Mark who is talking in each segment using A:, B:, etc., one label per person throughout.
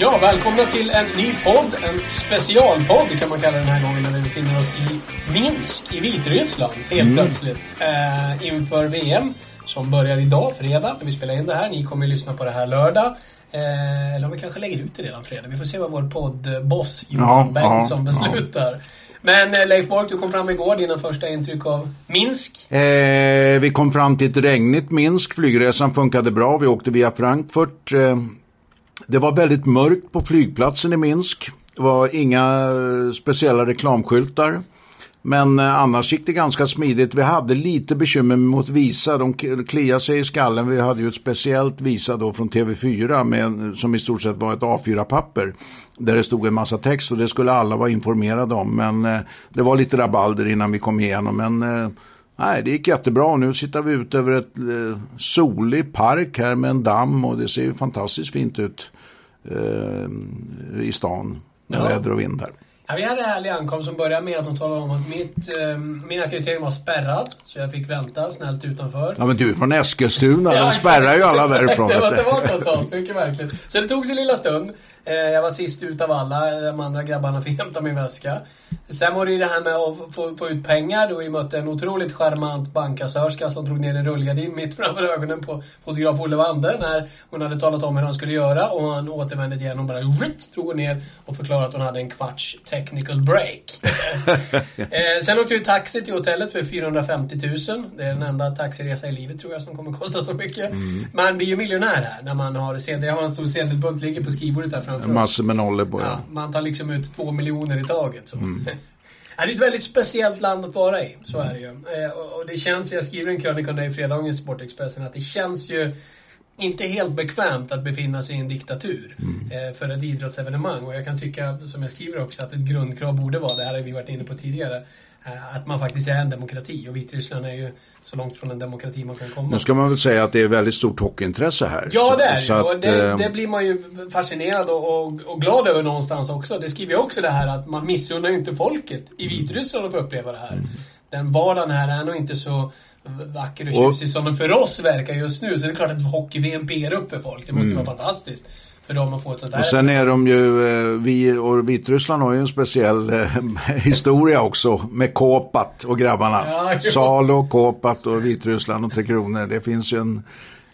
A: Ja, välkomna till en ny podd, en specialpodd kan man kalla den här gången när vi befinner oss i Minsk i Vitryssland helt
B: Mm.
A: plötsligt. Eh, inför VM som börjar idag, fredag, när vi spelar in det här. Ni kommer ju lyssna på det här lördag. Eh, eller om vi kanske lägger ut det redan fredag. Vi får se vad vår poddboss Johan
B: Ja,
A: Bengtsson
B: ja,
A: beslutar. Men eh, Leif Bork, du kom fram igår. Dina första intryck av Minsk?
B: Eh, vi kom fram till ett regnigt Minsk. Flygresan funkade bra. Vi åkte via Frankfurt. Det var väldigt mörkt på flygplatsen i Minsk. Det var inga eh, speciella reklamskyltar. Men eh, annars gick det ganska smidigt. Vi hade lite bekymmer mot Visa. De kliade sig i skallen. Vi hade ju ett speciellt Visa då från TV4 med, som i stort sett var ett A4-papper. Där det stod en massa text och det skulle alla vara informerade om. Men eh, det var lite rabalder innan vi kom igenom. Men eh, nej, det gick jättebra. Nu sitter vi ut över ett eh, solig park här med en damm och det ser ju fantastiskt fint ut i stan med
A: Ja.
B: väder och vind här.
A: Vi hade en härlig ankomst som började med att de talade om att mitt, eh, min akkreditering var spärrad. Så jag fick vänta snällt utanför.
B: Ja men du är från Eskilstuna,
A: Ja,
B: de spärrar ju alla därifrån.
A: det
B: du.
A: vara något sånt, mycket märkligt. Så det tog sin lilla stund. Eh, Jag var sist ut av alla, de andra grabbarna fick hämta min väska. Sen var det ju det här med att få, få ut pengar. Då vi mötte en otroligt charmant bankkassörska som drog ner en rullgardin mitt framför ögonen på fotograf Olle Wande när hon hade talat om hur han skulle göra och han återvände igen och bara drog ner och förklarade att hon hade en kvarts technical break. eh, sen åkte vi taxi till hotellet för 450 000. Det är den enda taxiresa i livet tror jag som kommer kosta så mycket. Man blir ju miljonär här när man har sedel. Jag har en stor sedelbunt ligger på skrivbordet här framför.
B: Massor med nollor på
A: Ja,
B: ja.
A: man tar liksom ut två miljoner i taget. Så. Ja, Det är ett väldigt speciellt land att vara i. Så är det ju. Eh, och- Och det känns, jag skriver en krönika om det i fredagens Sportexpressen, att det känns ju inte helt bekvämt att befinna sig i en diktatur eh, för ett idrottsevenemang. Och jag kan tycka, som jag skriver också, att ett grundkrav borde vara, det här har vi varit inne på tidigare, eh, att man faktiskt är en demokrati. Och Vitryssland är ju så långt från en demokrati man kan komma.
B: Nu ska man väl säga att det är väldigt stort hockeyintresse här.
A: Ja,
B: Så-
A: det är
B: så.
A: Och
B: att,
A: det,
B: eh,
A: det blir man ju fascinerad och, och, och glad över någonstans också. Det skriver jag också det här att man missunnar ju inte folket i
B: Mm.
A: Vitryssland att få uppleva det här. Den vardagen här är nog inte så vacker och
B: Och-
A: tjusig som den för oss verkar just nu. Så det är klart att hockey-VM pirrar upp för folk. Det måste ju vara fantastiskt för dem att få ett sånt här.
B: Mm. Och sen är de ju, eh, vi och Vitryssland har ju en speciell eh, historia också med Kåpat och grabbarna.
A: Ja, jo.
B: Salo, Kåpat och Vitryssland och Tre Kronor. Det finns ju en,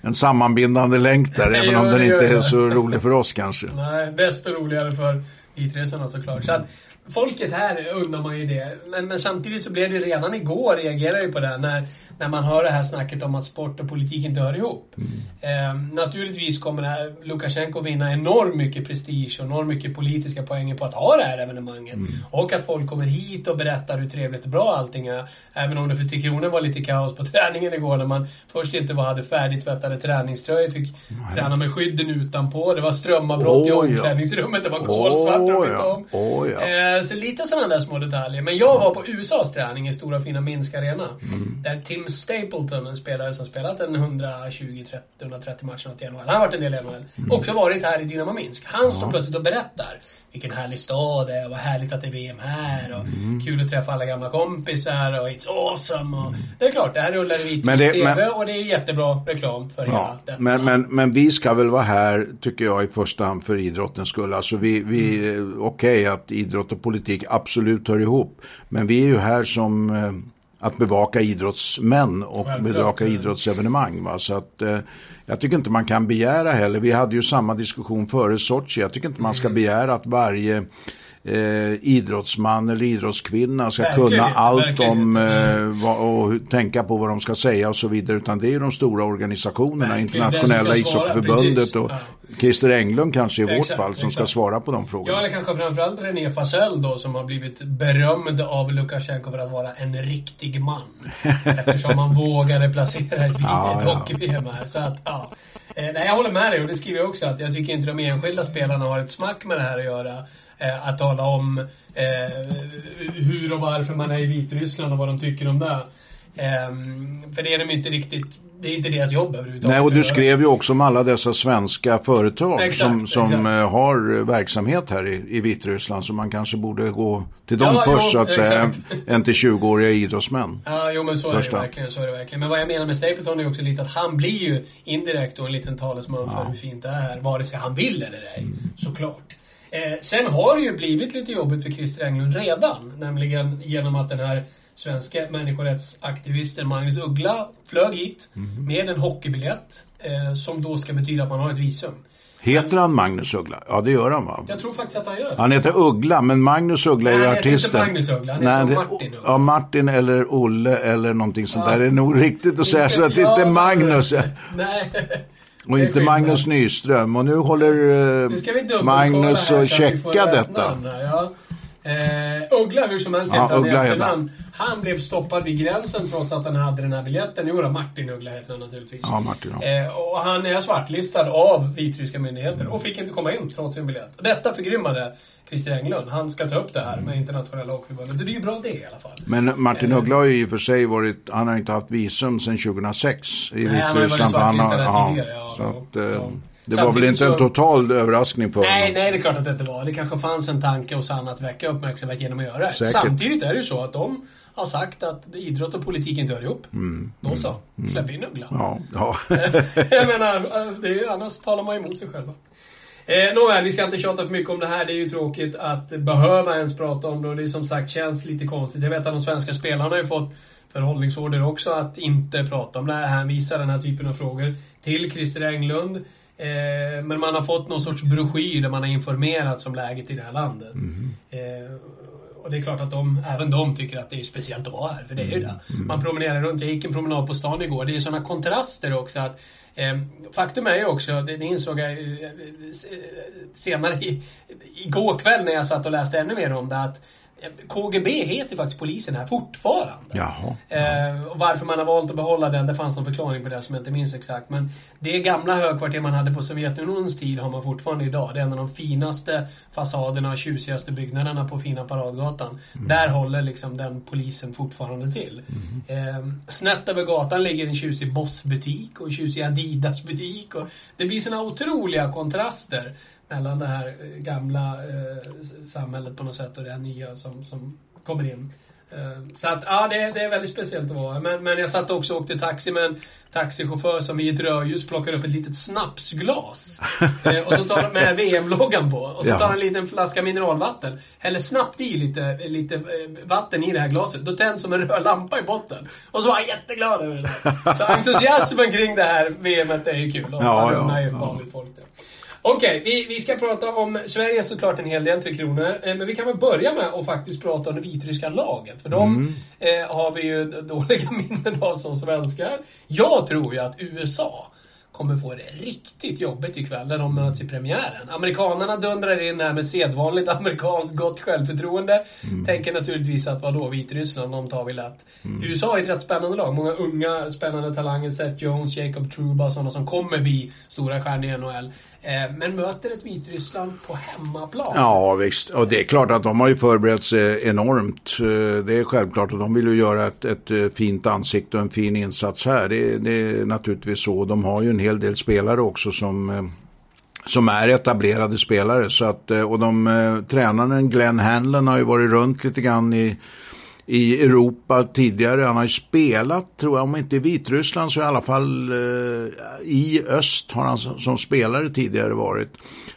B: en sammanbindande länk där, även om den inte är så rolig för oss kanske.
A: Nej, desto roligare för vitryssarna såklart. Så att folket här undrar man ju det. Men, men samtidigt så blev det ju redan igår, reagerade ju på det, när, när man hör det här snacket om att sport och politik inte hör ihop. Eh, naturligtvis kommer det här, Lukasjenko vinna enormt mycket prestige och enormt mycket politiska poänger på att ha det här evenemanget. Och att folk kommer hit och berättar hur trevligt och bra allting är. Även om det för Tre Kronor var lite kaos på träningen igår när man först inte var, hade färdigtvättade träningströjor, fick träna med skydden utanpå. Det var strömavbrott i
B: Oj, ja.
A: omklädningsrummet, det var kolsvart bytte
B: ja.
A: om.
B: Oj, ja.
A: Eh, så lite sådana där små detaljer. Men jag var på USAs träning i stora fina Minsk Arena. Där Tim Stapleton, en spelare som spelat en 120-130 matcher åt NHL. Han har varit en del i NHL. Också varit här i Dynamo Minsk. Han står plötsligt och berättar vilken härlig stad det är, vad härligt att det är VM här och kul att träffa alla gamla kompisar och it's awesome. Och Det är klart, det här rullar i vitrysk TV
B: men-
A: och det är jättebra reklam för
B: Ja,
A: hela detta.
B: men, men, men vi ska väl vara här, tycker jag, i första hand för idrottens skull. Alltså vi, vi
A: Mm.
B: okej att idrott och politik absolut hör ihop. Men vi är ju här som eh, att bevaka idrottsmän och
A: Självklart,
B: bevaka
A: ja.
B: idrottsevenemang. Va? Så att, eh, jag tycker inte man kan begära heller. Vi hade ju samma diskussion före Sochi. Jag tycker inte man
A: Mm.
B: ska begära att varje eh, idrottsman eller idrottskvinna ska
A: Verkligen
B: kunna allt
A: verkligen
B: om eh, vad, och tänka på vad de ska säga och så vidare. Utan det är ju de stora organisationerna,
A: Verkligen,
B: internationella
A: ska
B: ishockeyförbundet och
A: Ja.
B: Christer Englund kanske i vårt
A: Exakt,
B: fall som ska
A: exakt.
B: svara på de
A: Ja,
B: frågorna.
A: eller kanske framförallt René Fasell då som har blivit berömd av Lukasjenko för att vara en riktig man. Eftersom han vågade placera ett,
B: Ja, ja.
A: hockey-VM här. Så att, ja. Eh, nej, jag håller med dig och det skriver jag också att jag tycker inte de enskilda spelarna har ett smack med det här att göra. Eh, att tala om eh, hur och varför man är i Vitryssland och vad de tycker om det. Ehm, för det är de inte riktigt, det är inte deras jobb överhuvudtaget.
B: Nej, och du skrev ju också om alla dessa svenska företag
A: Exakt,
B: som, som
A: exakt.
B: eh, har verksamhet här i, i Vitryssland. Så man kanske borde gå till dem
A: Ja,
B: först
A: jo,
B: så att säga, än,
A: exakt.
B: till 20-åriga idrottsmän.
A: Ja, jo men så
B: Första.
A: är det verkligen. Så är det verkligen. Men vad jag menar med Stapleton är också lite att han blir ju indirekt då en liten talesman för hur fint det är. Vare sig han vill eller ej.
B: Mm.
A: Såklart. Eh, sen har det ju blivit lite jobbigt för Christer Englund redan. Nämligen genom att den här svenska människorättsaktivisten Magnus Uggla flög hit
B: Mm.
A: med en hockeybiljett. Eh, som då ska betyda att man har ett visum.
B: Heter han Magnus Uggla? Ja, det gör han va?
A: Jag tror faktiskt att han gör det.
B: Han heter Uggla, men Magnus Uggla är
A: Nej,
B: ju
A: han heter inte
B: artisten.
A: Magnus Uggla, han heter
B: det-
A: Martin Uggla.
B: Ja, Martin eller Olle eller någonting sånt
A: Ja.
B: där. Det är nog riktigt att säga så att det
A: Ja,
B: inte är Magnus.
A: Nej.
B: Och
A: är
B: inte. Magnus Nyström. Och nu håller eh,
A: Nu
B: Magnus och checka detta.
A: namn Ja. Eh, Uggla hur som helst
B: Ja,
A: heter han i
B: heter
A: efternamn. Han blev stoppad vid gränsen trots att han hade den här biljetten. Jo då, Martin Uggla heter han naturligtvis.
B: Ja, Martin. Ja.
A: Eh, och han är svartlistad av vitryska myndigheter och fick inte komma in trots sin biljett. Detta förgrymmade Christer Englund. Han ska ta upp det här med internationella hockeyförbundet. Det är ju bra det i alla fall.
B: Men Martin
A: Eh.
B: Uggla har ju i och för sig varit, han har inte haft visum sedan 2006 i
A: Nej, han har varit
B: Vitryssland. han har-
A: svartlistad där tidigare, ja,
B: så att, eh,
A: så-
B: det var väl
A: Samtidigt
B: inte en
A: så-
B: total överraskning för
A: Nej,
B: honom.
A: nej, det är klart att det inte var. Det kanske fanns en tanke hos han att väcka uppmärksamhet genom att göra det.
B: Säkert.
A: Samtidigt är det ju så att de har sagt att idrott och politik inte hör ihop.
B: Mm,
A: Då så. Släpp in Uggla.
B: Ja, ja.
A: Jag menar, det är, annars talar man emot sig själva. Eh, Nåväl, vi ska inte tjata för mycket om det här. Det är ju tråkigt att behöva ens prata om det och det som sagt känns lite konstigt. Jag vet att de svenska spelarna har ju fått förhållningsorder också att inte prata om det här, hänvisa den här typen av frågor till Christer Englund. Eh, men man har fått någon sorts broschyr där man har informerats om läget i det här landet. Eh, och det är klart att de, även de tycker att det är speciellt att vara här, för det är ju det. Man promenerar runt. Jag gick en promenad på stan igår. Det är sådana kontraster också att eh, Faktum är ju också, det, det insåg jag eh, eh, senare i, igår kväll när jag satt och läste ännu mer om det att KGB heter faktiskt polisen här fortfarande.
B: Jaha.
A: Eh, och varför man har valt att behålla den, det fanns någon förklaring på det som jag inte minns exakt. Men det gamla högkvarter man hade på Sovjetunionens tid har man fortfarande idag. Det är en av de finaste fasaderna och tjusigaste byggnaderna på fina Paradgatan. Där håller liksom den polisen fortfarande till. Eh, snett över gatan ligger en tjusig Boss-butik och en tjusig Adidas-butik. Det blir såna otroliga kontraster mellan det här eh, gamla eh, samhället på något sätt och det här nya som, som kommer in. Eh, Så att, ja, det, det är väldigt speciellt att vara men, men jag satt också och åkte taxi med en taxichaufför som i ett rödljus plockar upp ett litet snapsglas. eh, och så tar han med VM-loggan på. Och så tar han en liten flaska mineralvatten. Häller snabbt i lite, lite eh, vatten i det här glaset. Då tänds som en röd lampa i botten. Och så var han jätteglad över det där. Så entusiasmen kring det här VMet är ju kul. Och
B: Ja,
A: man
B: ja,
A: ju
B: ja.
A: vanligt folk det. Okej, vi, vi ska prata om Sverige såklart en hel del, Tre Kronor. Eh, Men vi kan väl börja med att faktiskt prata om det vitryska laget. För de eh, har vi ju dåliga minnen av som svenskar. Jag tror ju att USA kommer få det riktigt jobbigt ikväll när de möts i premiären. Amerikanerna dundrar in här med sedvanligt amerikanskt gott självförtroende. Tänker naturligtvis att vadå, Vitryssland, de tar vi lätt. USA är ett rätt spännande lag. Många unga spännande talanger. Seth Jones, Jacob Truba, sådana som kommer bli stora stjärnor i NHL. Eh, men möter ett Vitryssland på hemmaplan.
B: Ja, visst. Och det är klart att de har ju förberett sig enormt. Eh, det är självklart och de vill ju göra ett, ett eh, fint ansikte och en fin insats här. Det, det är naturligtvis så. De har ju en hel del spelare också som, som är etablerade spelare. Så att, och de, tränaren Glenn Hanlon har ju varit runt lite grann i i Europa tidigare. Han har ju spelat, tror jag, om inte i Vitryssland så i alla fall eh, i öst har han som, som spelare tidigare varit.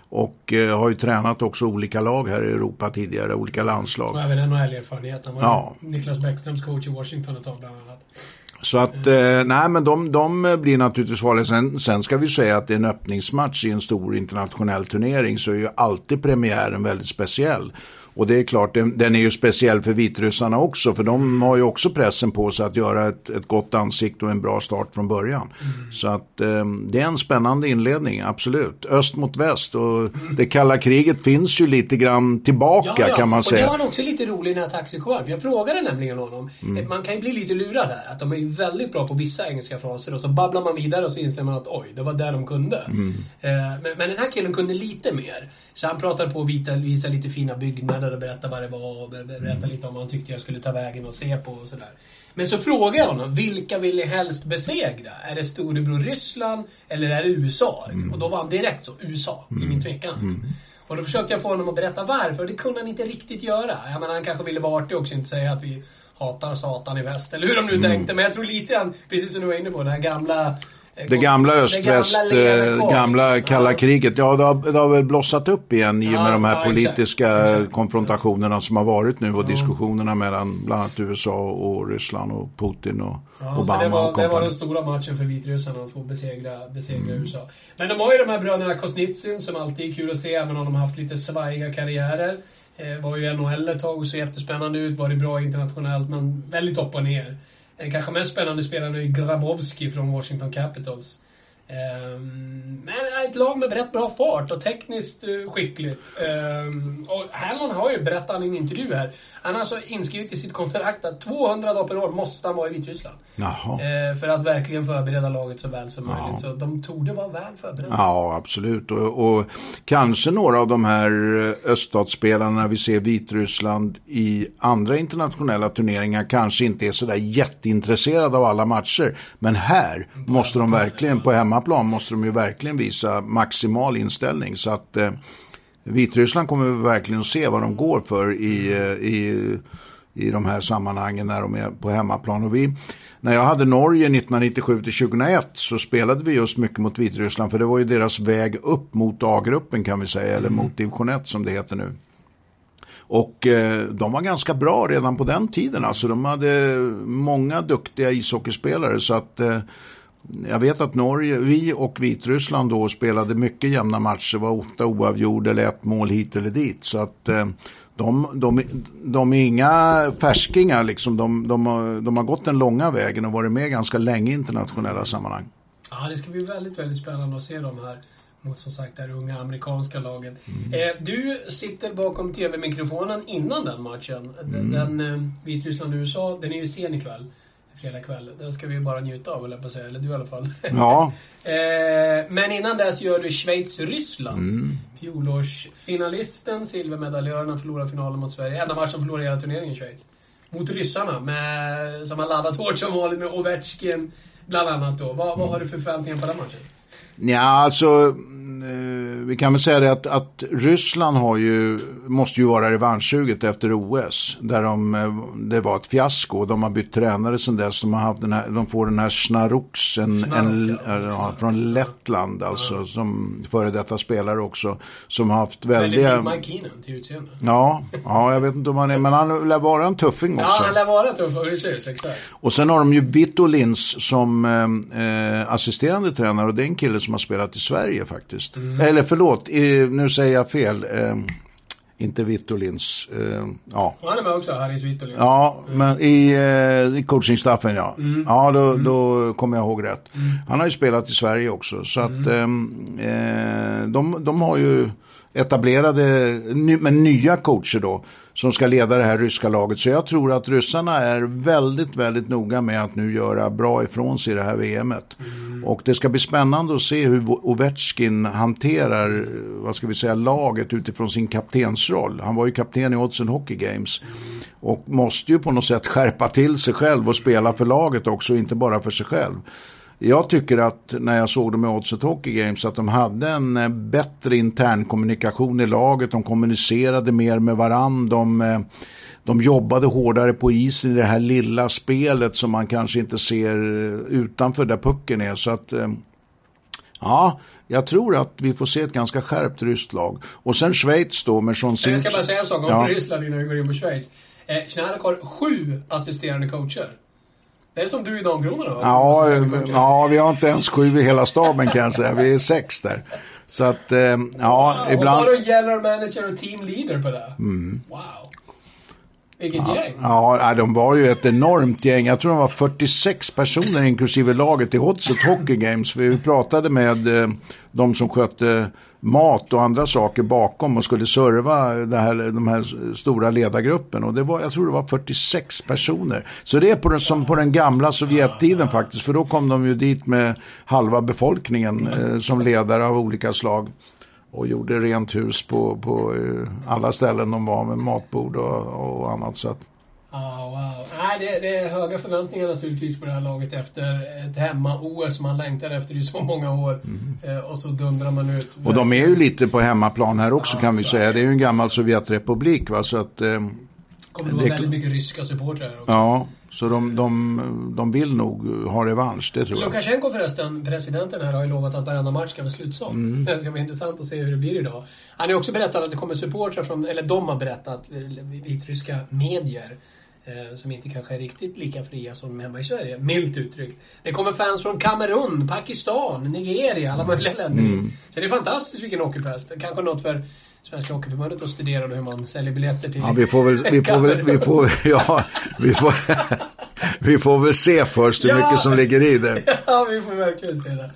B: Och eh, har ju tränat också olika lag här i Europa tidigare, olika landslag.
A: Och även NHL-erfarenhet. Han var
B: Ja.
A: Niklas Bäckströms coach i Washington ett tag bland annat.
B: Så att, eh, nej men de, de blir naturligtvis farliga. Sen, sen ska vi säga att det är en öppningsmatch i en stor internationell turnering så är ju alltid premiären väldigt speciell. Och det är klart, den, den är ju speciell för vitryssarna också för de har ju också pressen på sig att göra ett, ett gott ansikte och en bra start från början. Så att eh, det är en spännande inledning, absolut. Öst mot väst och det kalla kriget finns ju lite grann tillbaka kan man
A: och det
B: säga.
A: var också lite rolig den här taxichauffören. För jag frågade nämligen honom.
B: Mm.
A: Man kan ju bli lite lurad här. Att de är ju väldigt bra på vissa engelska fraser och så babblar man vidare och så inser man att oj, det var där de kunde.
B: Mm.
A: Eh, men, men den här killen kunde lite mer. Så han pratade på att visa lite fina byggnader och berätta vad det var och berätta lite om vad han tyckte jag skulle ta vägen och se på och sådär. Men så frågade jag honom, vilka vill ni helst besegra? Är det storebror Ryssland eller är det USA? Liksom. Mm. Och då var han direkt så, USA, mm. ingen tvekan. Mm. Och då försökte jag få honom att berätta varför, och det kunde han inte riktigt göra. Jag menar, han kanske ville vara artig också, inte säga att vi hatar Satan i väst, eller hur de nu mm. tänkte. Men jag tror lite grann, precis som du var inne på, den här gamla
B: det gamla öst-väst, det gamla, gamla kalla ja. kriget. Ja, det har, det har väl blossat upp igen i och med ja, de här ja, politiska exakt. konfrontationerna som har varit nu och diskussionerna mellan bland annat USA och Ryssland och Putin och
A: ja, Obama. det, var, och det var den stora matchen för vitryssarna att få besegra, besegra mm. USA. Men de har ju de här bröderna Kosnitsin som alltid är kul att se, även om de har haft lite svajiga karriärer. Eh, var ju i NHL ett tag och såg jättespännande ut, var det bra internationellt, men väldigt upp och ner. Den kanske mest spännande spelaren är Grabowski från Washington Capitals. Um, men ett lag med rätt bra fart och tekniskt uh, skickligt. Um, och Hanlon har ju berättat i en intervju här. Han har alltså inskrivet i sitt kontrakt att 200 dagar per år måste han vara i Vitryssland. Uh, för att verkligen förbereda laget så väl som ja. möjligt. Så de torde vara väl förberedda.
B: Ja, absolut. Och, och kanske några av de här öststatsspelarna vi ser Vitryssland i andra internationella turneringar kanske inte är sådär jätteintresserade av alla matcher. Men här måste de verkligen på hemma hemmaplan måste de ju verkligen visa maximal inställning. Så att eh, Vitryssland kommer vi verkligen att se vad de går för i, eh, i, i de här sammanhangen när de är på hemmaplan. Och vi, när jag hade Norge 1997 till 2001 så spelade vi just mycket mot Vitryssland för det var ju deras väg upp mot A-gruppen kan vi säga, eller mot division 1 som det heter nu. Och eh, de var ganska bra redan på den tiden. Alltså de hade många duktiga ishockeyspelare. Så att eh, jag vet att Norge, vi och Vitryssland då spelade mycket jämna matcher, var ofta oavgjorda eller ett mål hit eller dit. Så att eh, de, de, de är inga färskingar, liksom. de, de, har, de har gått den långa vägen och varit med ganska länge i internationella sammanhang.
A: Ja, det ska bli väldigt, väldigt spännande att se de här mot som sagt det här unga amerikanska laget. Mm. Eh, du sitter bakom TV-mikrofonen innan den matchen. Mm. Den eh, Vitryssland-USA, den är ju sen ikväll fredag kväll. Den ska vi ju bara njuta av, eller på säga. Eller du i alla fall.
B: Ja.
A: eh, men innan dess gör du Schweiz-Ryssland. Mm. Fjolårsfinalisten, silvermedaljören, förlorar finalen mot Sverige. Enda matchen förlorar hela turneringen i Schweiz. Mot ryssarna, med, som har laddat hårt som vanligt med Ovechkin, bland annat då. Vad, vad har du för förväntningar på den matchen?
B: Ja, alltså Eh, vi kan väl säga det att, att, Ryssland har ju, måste ju vara revanschsuget efter OS. Där de, eh, det var ett fiasko. De har bytt tränare sedan dess. De, har haft den här, de får den här Snaruks, en, en, ja, från Lettland alltså, ja. som före detta spelare också. Som har haft väldiga...
A: Väldigt fin Mike till utseende.
B: Ja, ja, jag vet inte om han är, men han lär vara en tuffing också.
A: Ja, han lär vara en tuffing, precis, exakt.
B: Och sen har de ju Vitolins som eh, eh, assisterande tränare och det är en kille som har spelat i Sverige faktiskt. Mm. Eller förlåt, nu säger jag fel. Eh, inte Vittolins. Eh,
A: ja. Han är med också, Harris Vittolins.
B: Ja, mm. men i, eh, i coachingstaffen ja. Mm. Ja, då, mm. då kommer jag ihåg rätt. Mm. Han har ju spelat i Sverige också. Så att mm. eh, de, de har ju etablerade, men nya coacher då som ska leda det här ryska laget. Så jag tror att ryssarna är väldigt, väldigt noga med att nu göra bra ifrån sig i det här VMet. Mm. Och det ska bli spännande att se hur Ovechkin hanterar, vad ska vi säga, laget utifrån sin kaptensroll. Han var ju kapten i Oddsen Hockey Games. Och måste ju på något sätt skärpa till sig själv och spela för laget också, inte bara för sig själv. Jag tycker att när jag såg dem i Oddset Hockey Games att de hade en eh, bättre intern kommunikation i laget. De kommunicerade mer med varandra. De, eh, de jobbade hårdare på isen i det här lilla spelet som man kanske inte ser eh, utanför där pucken är. Så att ja, jag tror att vi får se ett ganska skärpt ryskt lag. Och sen Schweiz då med Sean
A: Simpson. Jag ska bara säga en sak om ja. Ryssland innan vi går in på Schweiz. Eh, Schnark har sju assisterande coacher. Det är som du i damkronorna va?
B: Ja, ja, vi har inte ens sju i hela staben kan jag säga. Vi är sex där. Så att, eh, ja,
A: wow. ibland... Och så har du general manager och team leader på det. Mm. Wow. Vilket
B: ja,
A: gäng.
B: Ja, de var ju ett enormt gäng. Jag tror de var 46 personer inklusive laget i Hotzet Hockey Games. Vi pratade med eh, de som skötte mat och andra saker bakom och skulle serva det här, de här stora ledargruppen. Och det var, jag tror det var 46 personer. Så det är på den, som på den gamla Sovjettiden faktiskt. För då kom de ju dit med halva befolkningen eh, som ledare av olika slag. och gjorde rent hus på, på eh, alla ställen de var med matbord och, och annat. Så att,
A: Oh, wow. Nej, det, det, är höga förväntningar naturligtvis på det här laget efter ett hemma-OS man längtar efter i så många år. Mm. Eh, och så dundrar man ut.
B: Och de är ju lite på hemmaplan här också ja, kan vi säga. Det är ju en gammal Sovjetrepublik. Va? Så att, eh,
A: kommer det vara väldigt mycket ryska supportrar också.
B: Ja, så de, de, de vill nog ha revansch, det tror jag.
A: Lukasjenko förresten, presidenten här, har ju lovat att varenda match ska vara slutsåld. Mm. Det ska bli intressant att se hur det blir idag. Han har också berättat att det kommer supportrar från, eller de har berättat, vitryska medier Eh, som inte kanske är riktigt lika fria som hemma i Sverige. Milt uttryckt. Det kommer fans från Kamerun, Pakistan, Nigeria, alla möjliga länder. Mm. Så det är fantastiskt vilken hockeyfest. Kanske något för Svenska Hockeyförbundet att studera hur man säljer biljetter till
B: Ja, vi får väl... Vi får väl vi får, ja, vi får, vi får väl se först hur ja, mycket som ligger i det.
A: Ja, vi får verkligen se det.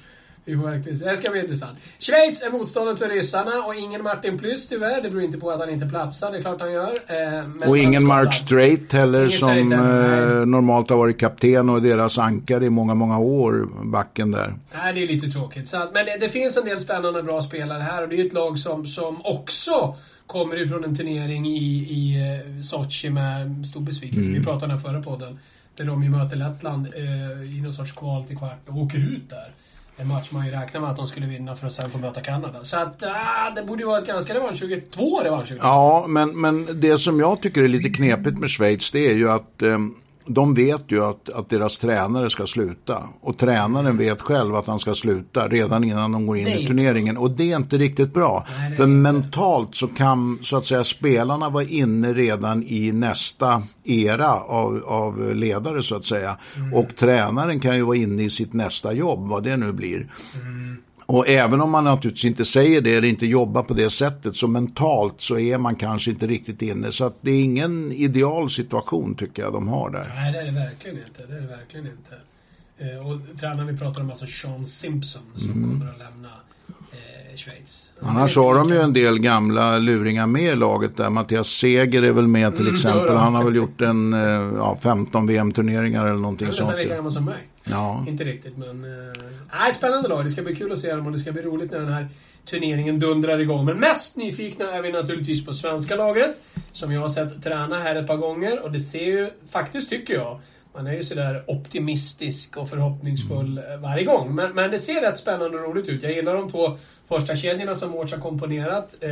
A: Vi får verkligen se. Det ska bli intressant. Schweiz är motståndare till ryssarna och ingen Martin Plyss tyvärr. Det beror inte på att han inte platsar, det är klart han gör.
B: Eh, och ingen Mark Strait heller ingen som eh, normalt har varit kapten och deras ankare i många, många år, backen där.
A: Nej, det är lite tråkigt. Så att, men det, det, finns en del spännande bra spelare här och det är ett lag som, som också kommer ifrån en turnering i, i uh, Sochi med stor besvikelse. Mm. Vi pratade om den förra podden. Där de ju möter Lettland uh, i någon sorts kval till kvart och åker ut där en match man ju räknar med att de skulle vinna för att sen få möta Kanada. Så att, ah, det borde ju vara ett ganska revansch 22 revansch.
B: Ja, men, men det som jag tycker är lite knepigt med Schweiz det är ju att eh, de vet ju att, att deras tränare ska sluta. Och tränaren vet själv att han ska sluta redan innan de går in i turneringen. Och det är inte riktigt bra. Nej, För mentalt så kan så att säga spelarna vara inne redan i nästa era av, av ledare så att säga. Mm. Och tränaren kan ju vara inne i sitt nästa jobb, vad det nu blir. Mm. Och även om man naturligtvis inte säger det eller inte jobbar på det sättet så mentalt så är man kanske inte riktigt inne. Så att det är ingen ideal situation tycker jag de har där.
A: Nej, det är det verkligen inte. Det är det verkligen inte. Eh, och tränaren vi pratar om alltså Sean Simpson som mm. kommer att lämna eh, Schweiz.
B: Annars har de ju en del gamla luringar med i laget där. Mattias Seger är väl med till mm, exempel. Han har väl gjort en eh, ja, 15 VM-turneringar eller någonting sånt. Han
A: är nästan lika gammal som mig. Ja. Inte riktigt men... Äh, spännande lag. Det ska bli kul att se dem och det ska bli roligt när den här turneringen dundrar igång. Men mest nyfikna är vi naturligtvis på svenska laget. Som jag har sett träna här ett par gånger och det ser ju faktiskt, tycker jag, man är ju sådär optimistisk och förhoppningsfull mm. varje gång. Men, men det ser rätt spännande och roligt ut. Jag gillar de två första kedjorna som Mårts har komponerat. Eh,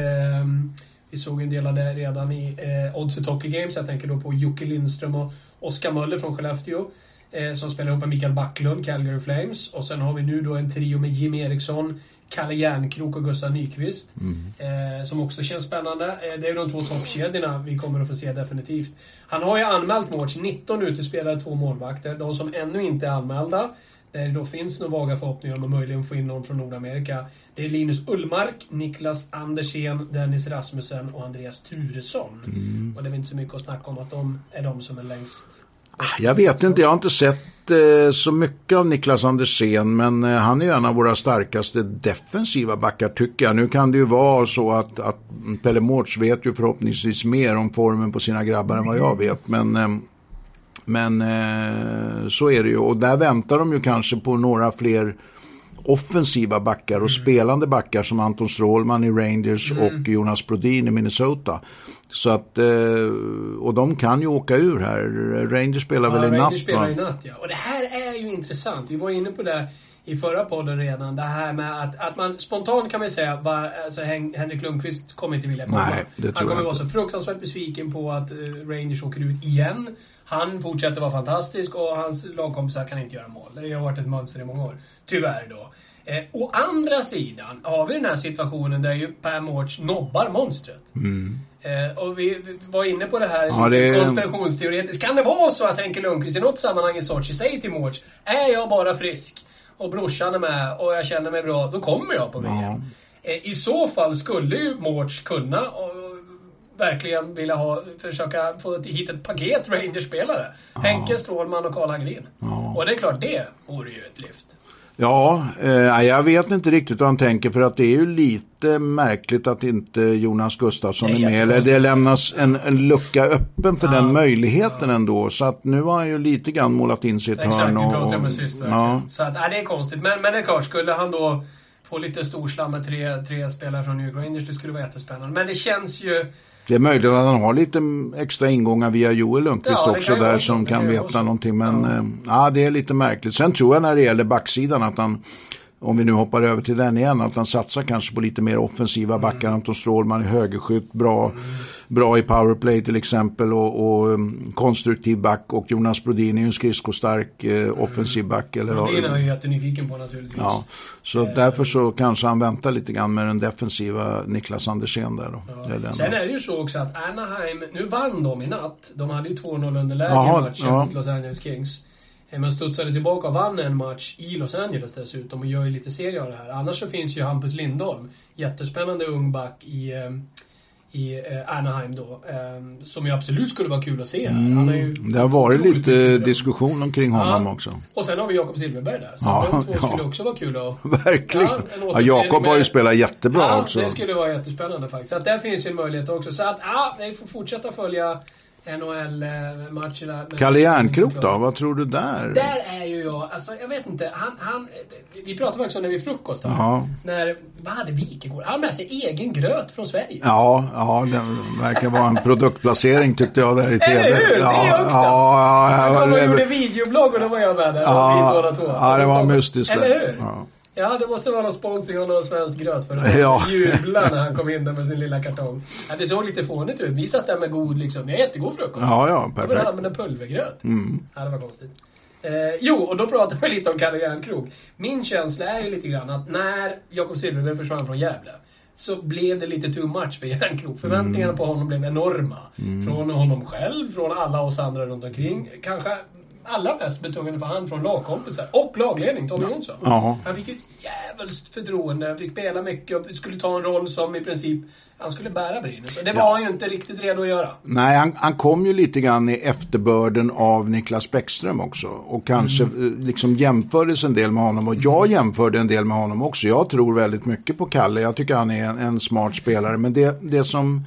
A: vi såg en del av det redan i eh, Hockey Games. Jag tänker då på Jocke Lindström och Oskar Möller från Skellefteå. Eh, som spelar ihop med Mikael Backlund, Calgary Flames. Och sen har vi nu då en trio med Jim Eriksson, Kalle Järnkrok och Gustav Nyqvist. Mm. Eh, som också känns spännande. Eh, det är de två toppkedjorna vi kommer att få se definitivt. Han har ju anmält Mårts 19 utespelare, två målvakter. De som ännu inte är anmälda, där det då finns några vaga förhoppningar om att möjligen få in någon från Nordamerika. Det är Linus Ullmark, Niklas Andersén, Dennis Rasmussen och Andreas Turesson. Mm. Och det är inte så mycket att snacka om att de är de som är längst
B: jag vet inte, jag har inte sett eh, så mycket av Niklas Andersén men eh, han är en av våra starkaste defensiva backar tycker jag. Nu kan det ju vara så att, att Pelle Mårts vet ju förhoppningsvis mer om formen på sina grabbar än vad jag vet. Men, eh, men så är det ju och där väntar de ju kanske på några fler offensiva backar och mm. spelande backar som Anton Strålman i Rangers mm. och Jonas Brodin i Minnesota. Så att, eh, och de kan ju åka ur här. Rangers spelar ja, väl i
A: Rangers
B: natt
A: Rangers spelar i natt ja. Och det här är ju intressant. Vi var inne på det i förra podden redan. Det här med att, att man spontant kan man säga var, alltså Henrik Lundqvist kommer inte vilja komma.
B: Nej, det tror
A: Han kommer
B: vara
A: så fruktansvärt besviken på att uh, Rangers åker ut igen. Han fortsätter vara fantastisk och hans lagkompisar kan inte göra mål. Det har varit ett mönster i många år. Tyvärr då. Eh, å andra sidan har vi den här situationen där ju Per Mårts nobbar monstret. Mm. Eh, och vi, vi, var inne på det här ja, det... konspirationsteoretiskt. Kan det vara så att Henke Lundqvist i något sammanhang i Sochi säger till Mårts Är jag bara frisk och brorsan är med och jag känner mig bra, då kommer jag på VM. Ja. Eh, I så fall skulle ju Mårts kunna och, verkligen vilja ha, försöka få hit ett paket Rangers-spelare. Ja. Henke Strålman och Karl Hagelin. Ja. Och det är klart, det vore ju ett lyft.
B: Ja, eh, jag vet inte riktigt vad han tänker för att det är ju lite märkligt att inte Jonas Gustafsson är, är med. Eller det lämnas en, en lucka öppen för ja, den möjligheten ja. ändå. Så att nu har han ju lite grann målat in sitt
A: Exakt, hörn. Exakt, vi pratade om det sist. Ja. Så att, ja, det är konstigt. Men, men det är klart, skulle han då få lite storslam med tre, tre spelare från New York Rangers. Det skulle vara jättespännande. Men det känns ju...
B: Det är möjligt att han har lite extra ingångar via Joel Lundqvist
A: Ja,
B: också där som kan veta
A: vara så.
B: någonting. Men
A: Ja.
B: ja. ja, det är lite märkligt. Sen tror jag när det gäller backsidan att han, om vi nu hoppar över till den igen, att han satsar kanske på lite mer offensiva
A: Mm.
B: backar. Anton Strålman är högerskytt, bra, bra i powerplay till exempel och, och um, konstruktiv back. Och Jonas Brodin är ju en skridskostark eh, offensiv back. Eller,
A: Det är jag jättenyfiken på naturligtvis.
B: Ja, så därför så kanske han väntar lite grann med den defensiva Niklas Andersén där då. Det är den.
A: Sen är det ju så också att Anaheim, nu vann de i natt. De hade ju 2-0 underläge i matchen
B: ja.
A: mot Los Angeles Kings. Eh, Men studsade tillbaka och vann en match i Los Angeles dessutom och gör ju lite serie av det här. Annars så finns ju Hampus Lindholm, jättespännande ung back i, eh, i eh, Anaheim då. eh, Som ju absolut skulle vara kul att se här. Han är ju
B: Mm. Det har varit lite diskussion omkring honom
A: Ja.
B: också.
A: Och sen har vi Jakob Silfverberg där. Så
B: Ja,
A: de två
B: ja.
A: skulle också vara kul att...
B: Verkligen.
A: Ja,
B: Jakob har ju spelat jättebra
A: ja,
B: också.
A: det skulle vara jättespännande faktiskt. Så att där finns ju en möjlighet också. Så att, ja, vi får fortsätta följa NHL-matcherna.
B: Kalle Järnkrok då, vad tror du där?
A: Där är ju jag, alltså jag vet inte. Han, han, vi pratade faktiskt om det vid frukost. här. När, vad hade Wikegård? Han hade med sig egen gröt från Sverige.
B: Ja, ja, det verkar vara en produktplacering tyckte jag där i TV.
A: Eller hur? Det
B: Ja,
A: också.
B: ja,
A: Han
B: ja,
A: kom och gjorde videoblogg och då var jag med där.
B: Ja, ja, det var mystiskt
A: Eller hur?
B: Ja.
A: Ja, det måste vara någon sponsring av någon svensk gröt för att
B: Ja.
A: jubla när han kom in där med sin lilla kartong. Ja, det såg lite fånigt ut. Vi satt där med god, liksom, vi har jättegod frukost.
B: Ja, ja,
A: Jag vill
B: perfekt. Mm.
A: använda pulvergröt. Ja, det var konstigt. Eh, jo, och då pratade vi lite om Kalle Järnkrok. Min känsla är ju lite grann att när Jakob Silfverberg försvann från Gävle så blev det lite too much för Järnkrok. Förväntningarna på honom blev enorma. Från honom själv, från alla oss andra runt omkring. Kanske allra mest betungande för han från lagkompisar och lagledning, Tommy Jonsson.
B: Ja.
A: Han fick ju ett jävligt förtroende, han fick spela mycket och skulle ta en roll som i princip han skulle bära Brynäs. Och det var han ju inte riktigt redo att göra.
B: Nej, han, han kom ju lite grann i efterbörden av Niklas Bäckström också. Och kanske
A: Mm.
B: eh, liksom jämfördes en del med honom. Och jag jämförde en del med honom också. Jag tror väldigt mycket på Kalle. Jag tycker han är en, en smart spelare. Men det, det som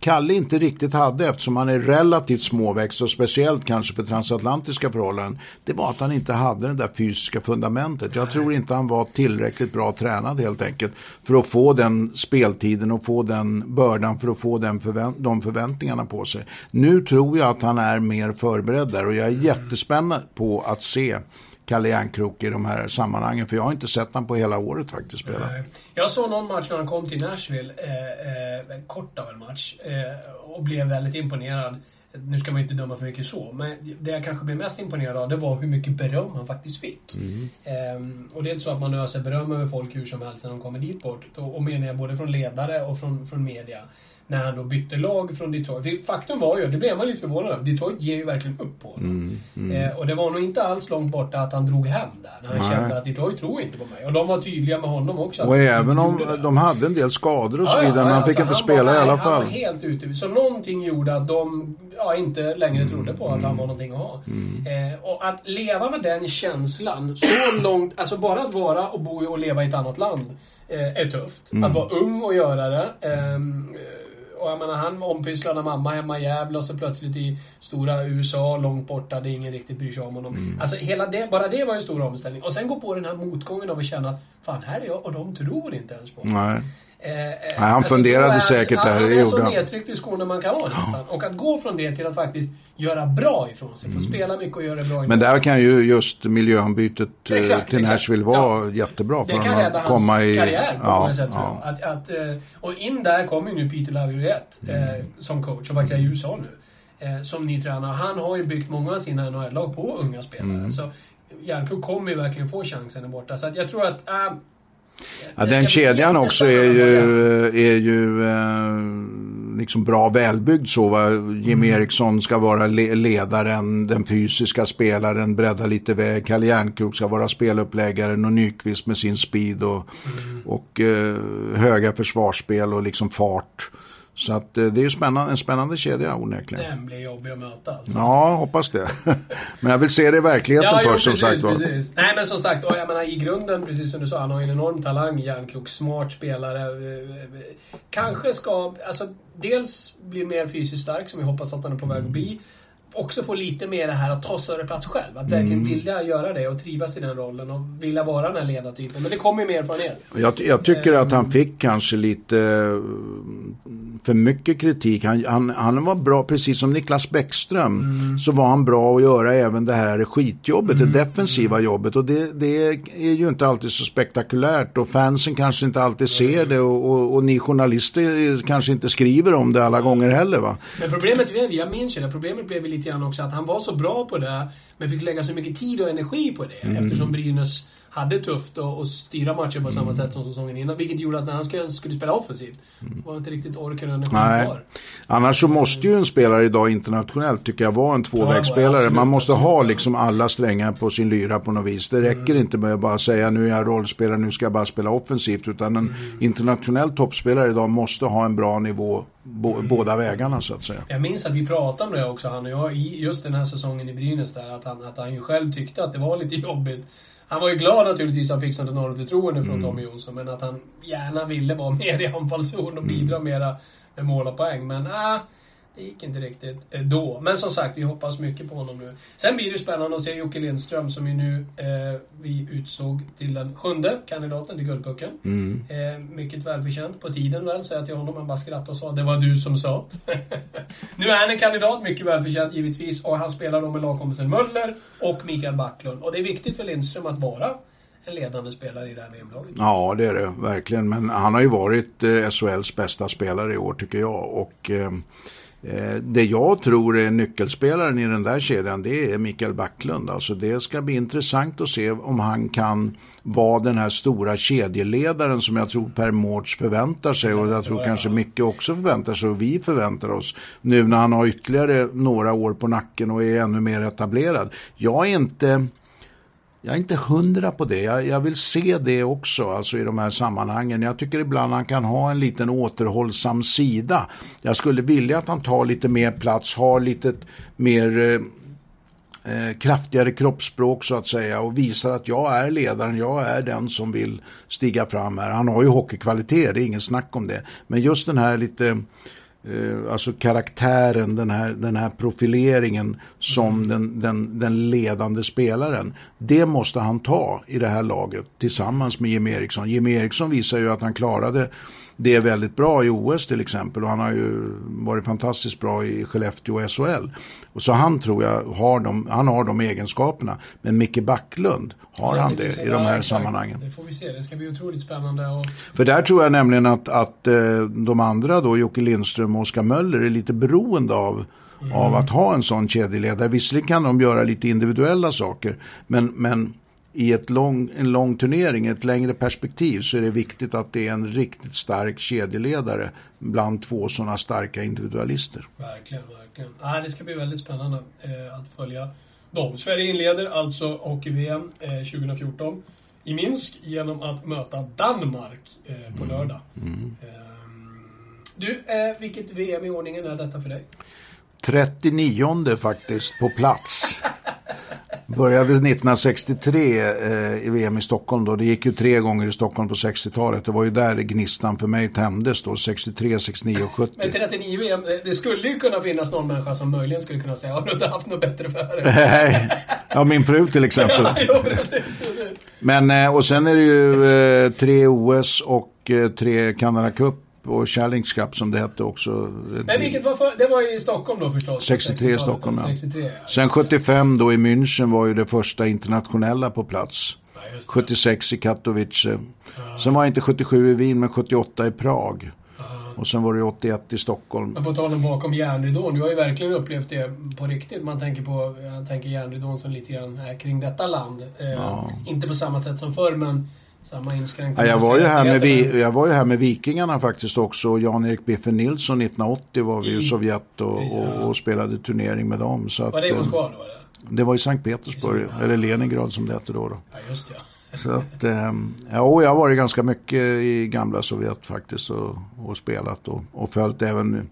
B: Kalle inte riktigt hade eftersom han är relativt småväxt och speciellt kanske för transatlantiska förhållanden. Det var att han inte hade det där fysiska fundamentet. Jag tror inte han var tillräckligt bra tränad helt enkelt. För att få den speltiden och få den bördan för att få den förvänt de förväntningarna på sig. Nu tror jag att han är mer förberedd där och jag är jättespänd på att se Kalle Järnkrok i de här sammanhangen. För jag har inte sett honom på hela året faktiskt spela.
A: Jag såg någon match när han kom till Nashville, eh, eh, kort av en match, eh, och blev väldigt imponerad. Nu ska man ju inte döma för mycket så, men det jag kanske blev mest imponerad av det var hur mycket beröm han faktiskt fick. Ehm, och det är inte så att man öser beröm över folk hur som helst när de kommer dit bort. Och, och menar jag både från ledare och från, från media. När han då bytte lag från Detroit. Faktum var ju, det blev man lite förvånad över, Detroit ger ju verkligen upp på honom. Eh, och det var nog inte alls långt borta att han drog hem där. När han
B: Nej.
A: kände att Detroit tror inte på mig. Och de var tydliga med honom också.
B: Och även om de hade en del skador och så
A: Ja, ja,
B: vidare. Men han fick
A: så
B: inte
A: han
B: spela
A: var,
B: i alla fall.
A: Han var helt ute. Så någonting gjorde att de ja, inte längre
B: Mm.
A: trodde på att han var någonting att ha. Eh, och att leva med den känslan så långt, alltså bara att vara och bo och leva i ett annat land eh, är tufft.
B: Mm.
A: Att vara ung och göra det. Och jag menar, han ompysslad av mamma hemma i Gävle och så plötsligt i stora USA, långt borta, det är ingen riktigt bryr sig om honom.
B: Mm.
A: Alltså hela det, bara det var en stor omställning. Och sen gå på den här motgången av att känna att fan, här är jag och de tror inte ens på mig. Eh, eh,
B: han funderade
A: då är-
B: säkert
A: han,
B: där,
A: Han
B: det
A: är så
B: han.
A: nedtryckt i skorna man kan vara nästan. Och att gå från det till att faktiskt göra bra ifrån sig. Få spela mycket och göra bra.
B: Mm. Men där kan ju just miljöombytet eh,
A: Exakt,
B: till
A: exakt.
B: Nashville vara jättebra för
A: det kan rädda
B: att
A: hans
B: komma i...
A: karriär på
B: ja,
A: många sätt
B: ja.
A: Att, att, eh, och in där kommer ju nu Peter Laviolette eh, som coach, som faktiskt är i USA nu. Eh, som ny tränare. Han har ju byggt många av sina NHL-lag på unga spelare.
B: Mm.
A: Så Järnkrok kommer ju verkligen få chansen där borta. Så att jag tror att... Äh,
B: Ja, den kedjan också är ju, är ju eh, liksom bra välbyggd så. Va? Jim
A: Mm.
B: Eriksson ska vara le ledaren, den fysiska spelaren, bredda lite väg. Kalle Järnkrok ska vara speluppläggaren och Nyqvist med sin speed och,
A: Mm.
B: och eh, höga försvarsspel och liksom fart. Så att eh, det är ju spännande, en spännande kedja onekligen.
A: Den blir jobbig att möta alltså.
B: Ja, hoppas det. Men jag vill se det i verkligheten
A: jo,
B: först som
A: precis,
B: sagt var.
A: precis. Nej men som sagt, jag menar i grunden, precis som du sa, han har ju en enorm talang, Järnkrok. Smart spelare. eh, eh, Kanske ska, alltså dels bli mer fysiskt stark, som vi hoppas att han är på väg att bli. Också få lite mer det här att ta större plats själv. Att verkligen
B: Mm.
A: vilja göra det och trivas i den rollen och vilja vara den här ledartypen. Men det kommer ju med erfarenhet.
B: Jag, jag tycker att han fick kanske lite eh, för mycket kritik. Han, han, han var bra, precis som Niklas Bäckström, så var han bra att göra även det här skitjobbet, det defensiva jobbet. Och det, det är ju inte alltid så spektakulärt och fansen kanske inte alltid ser det och, och, och ni journalister kanske inte skriver om det alla gånger heller va.
A: Men problemet jag minns ju det, problemet blev ju lite grann också att han var så bra på det, men fick lägga så mycket tid och energi på det.
B: Mm.
A: Eftersom Brynäs hade tufft att styra matcher på samma sätt som säsongen innan. Vilket gjorde att när han skulle, skulle spela offensivt, var inte riktigt orken och energin kvar.
B: Annars så måste ju en spelare idag internationellt tycker jag vara en tvåvägsspelare. Man måste ha liksom alla strängar på sin lyra på något vis. Det räcker inte med att bara säga nu är jag rollspelare, nu ska jag bara spela offensivt. Utan en internationell toppspelare idag måste ha en bra nivå bo, båda vägarna så att säga.
A: Jag minns att vi pratade om det också, han och jag, just den här säsongen i Brynäs där. Att han, att han ju själv tyckte att det var lite jobbigt. Han var ju glad naturligtvis att han fick sånt enormt förtroende från Tommy Jonsson. Men att han gärna ville vara mer i anfallszon och bidra mera med mål och poäng. Men äh, det gick inte riktigt eh, då. Men som sagt, vi hoppas mycket på honom nu. Sen blir det spännande att se Jocke Lindström som ju nu eh, vi utsåg till den sjunde kandidaten till Guldpucken.
B: Mm.
A: Eh, mycket välförtjänt. På tiden väl, säger jag till honom. Han bara skrattade och sa det var du som sa det." Nu är han en kandidat, mycket välförtjänt givetvis. Och han spelar då med lagkompisen Möller och Mikael Backlund. Och det är viktigt för Lindström att vara en ledande spelare i det här VM-laget.
B: Ja, det är det verkligen. Men han har ju varit eh, SHLs bästa spelare i år tycker jag. Och eh, Eh, det jag tror är nyckelspelaren i den där kedjan det är Mikael Backlund. Alltså det ska bli intressant att se om han kan vara den här stora kedjeledaren som jag tror Per Mårts förväntar sig och jag tror kanske mycket också förväntar sig och vi förväntar oss nu när han har ytterligare några år på nacken och är ännu mer etablerad. Jag är inte jag är inte hundra på det. Jag, jag vill se det också alltså i de här sammanhangen. Jag tycker ibland han kan ha en liten återhållsam sida. Jag skulle vilja att han tar lite mer plats, har lite mer eh, eh, kraftigare kroppsspråk så att säga och visar att jag är ledaren, jag är den som vill stiga fram här. Han har ju hockeykvalitet, det är ingen snack om det. Men just den här lite eh, alltså karaktären, den här, den här profileringen som den, den, den ledande spelaren. Det måste han ta i det här laget tillsammans med Jim Eriksson. Jim Eriksson visar ju att han klarade det väldigt bra i OS till exempel och han har ju varit fantastiskt bra i Skellefteå och SHL. Och så han tror jag har de, han har de egenskaperna. Men Micke Backlund, har han det i de här
A: exakt.
B: sammanhangen?
A: Det får vi se. Det ska bli otroligt spännande. Och
B: För där tror jag nämligen att, att eh, de andra då, Jocke Lindström och Oskar Möller, är lite beroende av, av att ha en sån kedjeledare. Visserligen kan de göra lite individuella saker, men, men i ett lång, en lång turnering, ett längre perspektiv, så är det viktigt att det är en riktigt stark kedjeledare bland två sådana starka individualister.
A: Verkligen, verkligen. Ah, det ska bli väldigt spännande eh, att följa dem. Sverige inleder alltså hockey-VM eh, 2014 i Minsk genom att möta Danmark eh, på lördag. Ehm, du, eh, vilket VM i ordningen är detta för dig?
B: 39 faktiskt på plats. Började 1963 eh, i VM i Stockholm då. Det gick ju tre gånger i Stockholm på 60-talet. Det var ju där gnistan för mig tändes då. 63, 69 och 70.
A: Men 39 VM, det- det skulle ju kunna finnas någon människa som möjligen skulle kunna säga har du inte haft något bättre för dig?
B: Nej, ja min fru till exempel. Men eh, och sen är det ju eh, tre OS och eh, tre Canada Cup och Challenge Cup som det hette också.
A: Men vilket var för, Det var i Stockholm då förstås?
B: 63 i
A: 60-talet,
B: Stockholm, ja.
A: 63, ja.
B: Sen 75 då i München var ju det första internationella på plats.
A: Ja, just det.
B: 76 i Katowice. Sen var inte 77 i Wien men 78 i Prag. Och sen var det 81 i Stockholm.
A: Men på tal om bakom järnridån, du har ju verkligen upplevt det på riktigt. Man tänker på, jag tänker järnridån som lite grann är kring detta land. Eh, Inte på samma sätt som förr, men samma inskränkningar.
B: Ja, jag, var ju här med vi, jag var ju här med Vikingarna faktiskt också. Jan-Erik Biffen Nilsson 1980 var vi i
A: I-
B: Sovjet och,
A: Ja.
B: och, och spelade turnering med dem. Så
A: Var det i
B: eh,
A: Moskva då? Eller?
B: det var i Sankt Petersburg,
A: Ja.
B: eller Leningrad som det hette då. då.
A: Ja, just det. Ja.
B: Så att, eh, ja, och jag har varit ganska mycket i gamla Sovjet faktiskt och, och spelat och, och följt även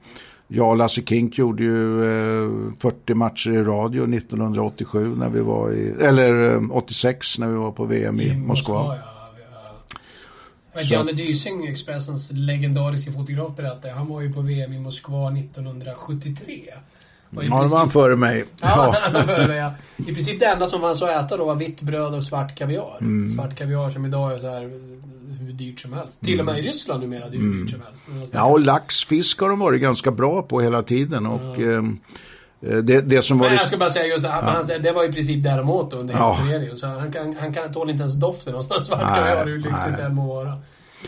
B: jag och Lasse Kink gjorde ju eh, 40 matcher i radio 1987 när vi var i, eller eh, 86 när vi var på VM i, Moskva.
A: ja, ja.
B: Så-
A: Janne Dysing, Expressens legendariska fotograf, berättade han var ju på VM i Moskva 1973. Och
B: Ja, det var han före mig.
A: Ja,
B: Ja.
A: han var före mig, ja. I princip det enda som fanns att äta då var vitt bröd och svart kaviar.
B: Mm.
A: Svart kaviar som idag är så här hur dyrt som helst. Till och med i Ryssland numera är det hur dyrt som helst.
B: Mm. Ja, och lax, fisk har de varit ganska bra på hela tiden. Och, ehm, eh, det, det som var
A: Men jag ska bara säga just det, han, det var i princip där de åt under
B: Ja.
A: Så han kan, han kan tål inte ens doften av sån svart kaviar hur lyxigt det än må vara.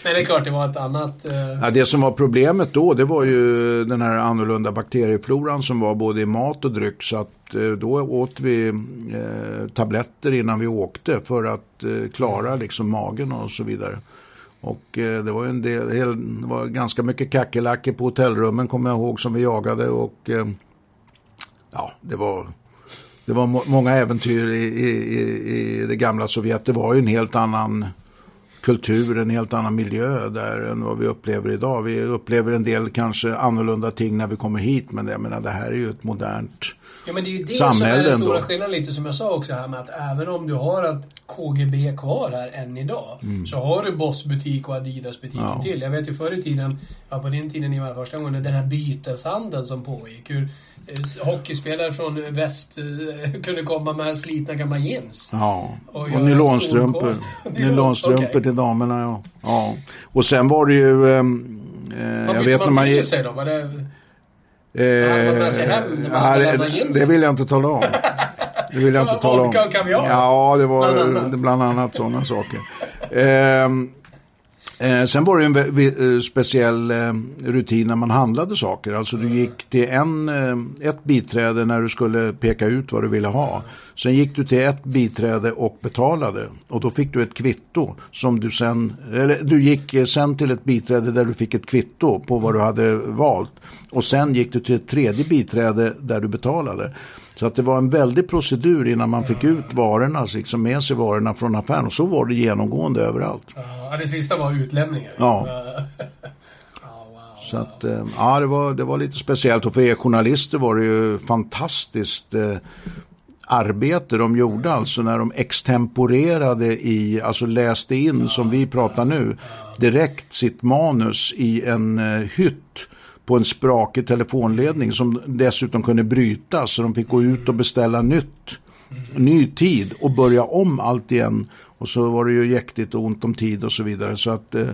A: Men det är klart, det var ett annat... Eh,
B: Ja, det som var problemet då, det var ju den här annorlunda bakteriefloran som var både i mat och dryck. Så att eh, då åt vi eh, tabletter innan vi åkte för att eh, klara liksom magen och så vidare. Och eh, det var ju en del, det var ganska mycket kackerlackor på hotellrummen kommer jag ihåg som vi jagade och eh, ja, det var det var må- många äventyr i, i, i- i det gamla Sovjet. Det var ju en helt annan kultur, en helt annan miljö där än vad vi upplever idag. Vi upplever en del kanske annorlunda ting när vi kommer hit men jag menar det här är ju ett modernt
A: Ja men det är ju det som är den stora skillnaden lite som jag sa också här med att även om du har ett KGB kvar här än idag så har du Boss-butik och Adidas-butiken
B: Mm. Ja.
A: till. Jag vet ju förr i tiden, ja på din tiden ni var första gången, den här byteshandeln som pågick. Hur eh, hockeyspelare från väst eh, kunde komma med slitna gamla jeans.
B: Ja,
A: Och
B: och nylonstrumpor. Nylonstrumpor
A: Okej.
B: Till damerna, ja. ja. Och sen var det ju... ehm, eh,
A: Vad
B: jag vet när
A: man
B: man...
A: till
B: ge-
A: sig då? Var det...
B: Eh,
A: man sig hem när man
B: det, vill jag inte tala om. Det vill jag inte tala om. Ja, det var
A: Bland annat.
B: bland annat sådana saker. Ehm, eh, sen var det en eh, speciell eh, rutin när man handlade saker. Alltså du gick till en, eh, ett biträde när du skulle peka ut vad du ville ha. Sen gick du till ett biträde och betalade. Och då fick du ett kvitto som du sen, eller du gick eh, sen till ett biträde där du fick ett kvitto på vad du hade valt. Och sen gick du till ett tredje biträde där du betalade. Så att det var en väldig procedur innan man fick ut varorna, liksom med sig varorna från affären. Och så var det genomgående överallt.
A: Ja, det sista var utlämningar.
B: Ja. Så att, eh, ja, det var, det var lite speciellt. Och för er journalister var det ju fantastiskt eh, arbete de gjorde alltså när de extemporerade i, alltså läste in som vi pratar nu, direkt sitt manus i en eh, hytt på en sprakig telefonledning som dessutom kunde brytas så de fick gå ut och beställa nytt, ny tid och börja om allt igen. Och så var det ju jäktigt och ont om tid och så vidare. Så att eh,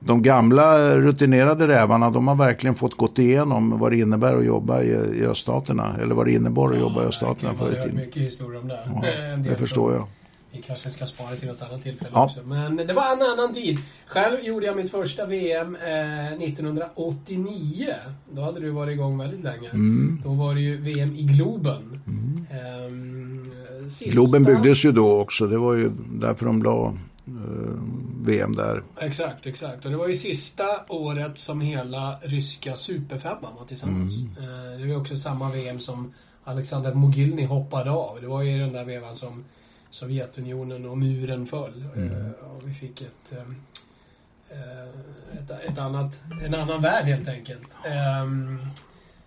B: de gamla rutinerade rävarna de har verkligen fått gått igenom vad det innebär att jobba i, i öststaterna. Eller vad det innebar att jobba i öststaterna förr i tiden.
A: mycket historier om det.
B: Ja,
A: del
B: det förstår jag.
A: Vi kanske ska spara till något annat tillfälle
B: Ja.
A: också. Men det var en annan tid. Själv gjorde jag mitt första VM eh, 1989. Då hade du varit igång väldigt länge.
B: Mm.
A: Då var det ju VM i Globen. Ehm, sista...
B: Globen byggdes ju då också. Det var ju därför de la eh, VM där.
A: Exakt, exakt. Och det var ju sista året som hela ryska superfemman var tillsammans. Eh, Det var också samma VM som Alexander Mogilny hoppade av. Det var ju den där vevan som Sovjetunionen och muren föll. Eh, Och vi fick ett, eh, eh, ett, ett annat, en annan värld helt enkelt. Ehm,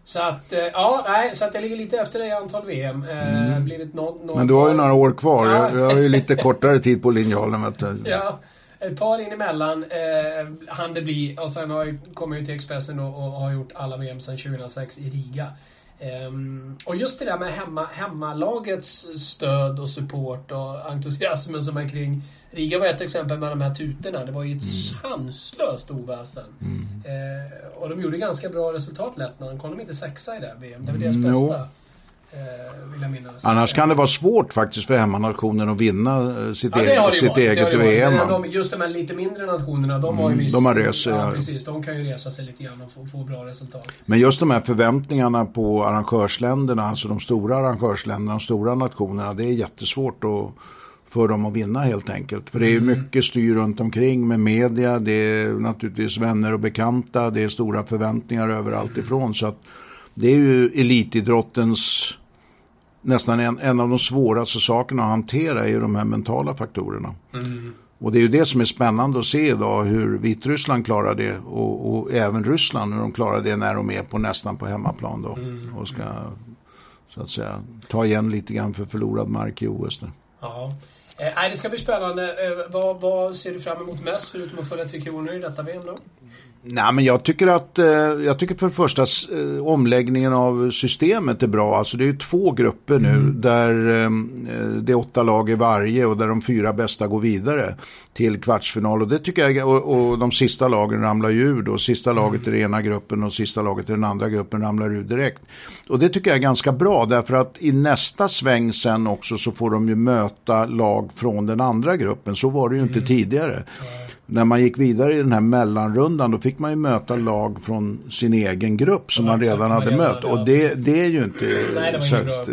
A: Så att, ja, nej, så att jag ligger lite efter dig i antal VM. Eh, Blivit någon, någon
B: Men du har ju några år kvar.
A: Ja.
B: Jag, har ju lite kortare tid på linjalen. Vet du.
A: Ja, ett par in emellan eh, hann det bli. Och sen har jag, kommer jag till Expressen och, och har gjort alla VM sedan 2006 i Riga. Ehm, och just det där med hemma, hemmalagets stöd och support och entusiasmen som är kring Riga var ett exempel med de här tutorna. Det var ju ett sanslöst oväsen. Eh, och de gjorde ganska bra resultat Lettland. Kom de inte sexa i det här VM? Det var deras
B: Mm, jo.
A: bästa.
B: Annars kan det vara svårt faktiskt för hemmanationen att vinna eh, sitt,
A: Ja, det
B: sitt
A: varit,
B: eget. VM.
A: De, just de här lite mindre nationerna, de har ju viss...
B: de har rest
A: Ja,
B: ja.
A: precis. De kan ju resa sig lite grann och få, få bra resultat.
B: Men just de här förväntningarna på arrangörsländerna, alltså de stora arrangörsländerna, de stora nationerna, det är jättesvårt att, för dem att vinna helt enkelt. För det är ju mycket styr runt omkring med media, det är naturligtvis vänner och bekanta, det är stora förväntningar överallt ifrån. Så att det är ju elitidrottens nästan en, en av de svåraste sakerna att hantera är ju de här mentala faktorerna. Och det är ju det som är spännande att se idag hur Vitryssland klarar det och, och även Ryssland hur de klarar det när de är på nästan på hemmaplan då. Och ska så att säga ta igen lite grann för förlorad mark i OS. Där.
A: Ja. Eh, det ska bli spännande. Eh, vad, vad ser du fram emot mest, förutom att följa Tre Kronor i detta VM då?
B: Nej, men jag tycker att, eh, jag tycker för det första eh, omläggningen av systemet är bra. Alltså det är två grupper nu mm. där eh, det är åtta lag i varje och där de fyra bästa går vidare till kvartsfinal. Och det tycker jag, och, och de sista lagen ramlar ju ur då. Sista mm. laget i den ena gruppen och sista laget i den andra gruppen ramlar ur direkt. Och det tycker jag är ganska bra därför att i nästa sväng sen också så får de ju möta lag från den andra gruppen. Så var det ju inte mm. tidigare när man gick vidare i den här mellanrundan då fick man ju möta lag från sin egen grupp som ja, man redan hade mött. Och det, det är ju inte
A: Nej,
B: så, att,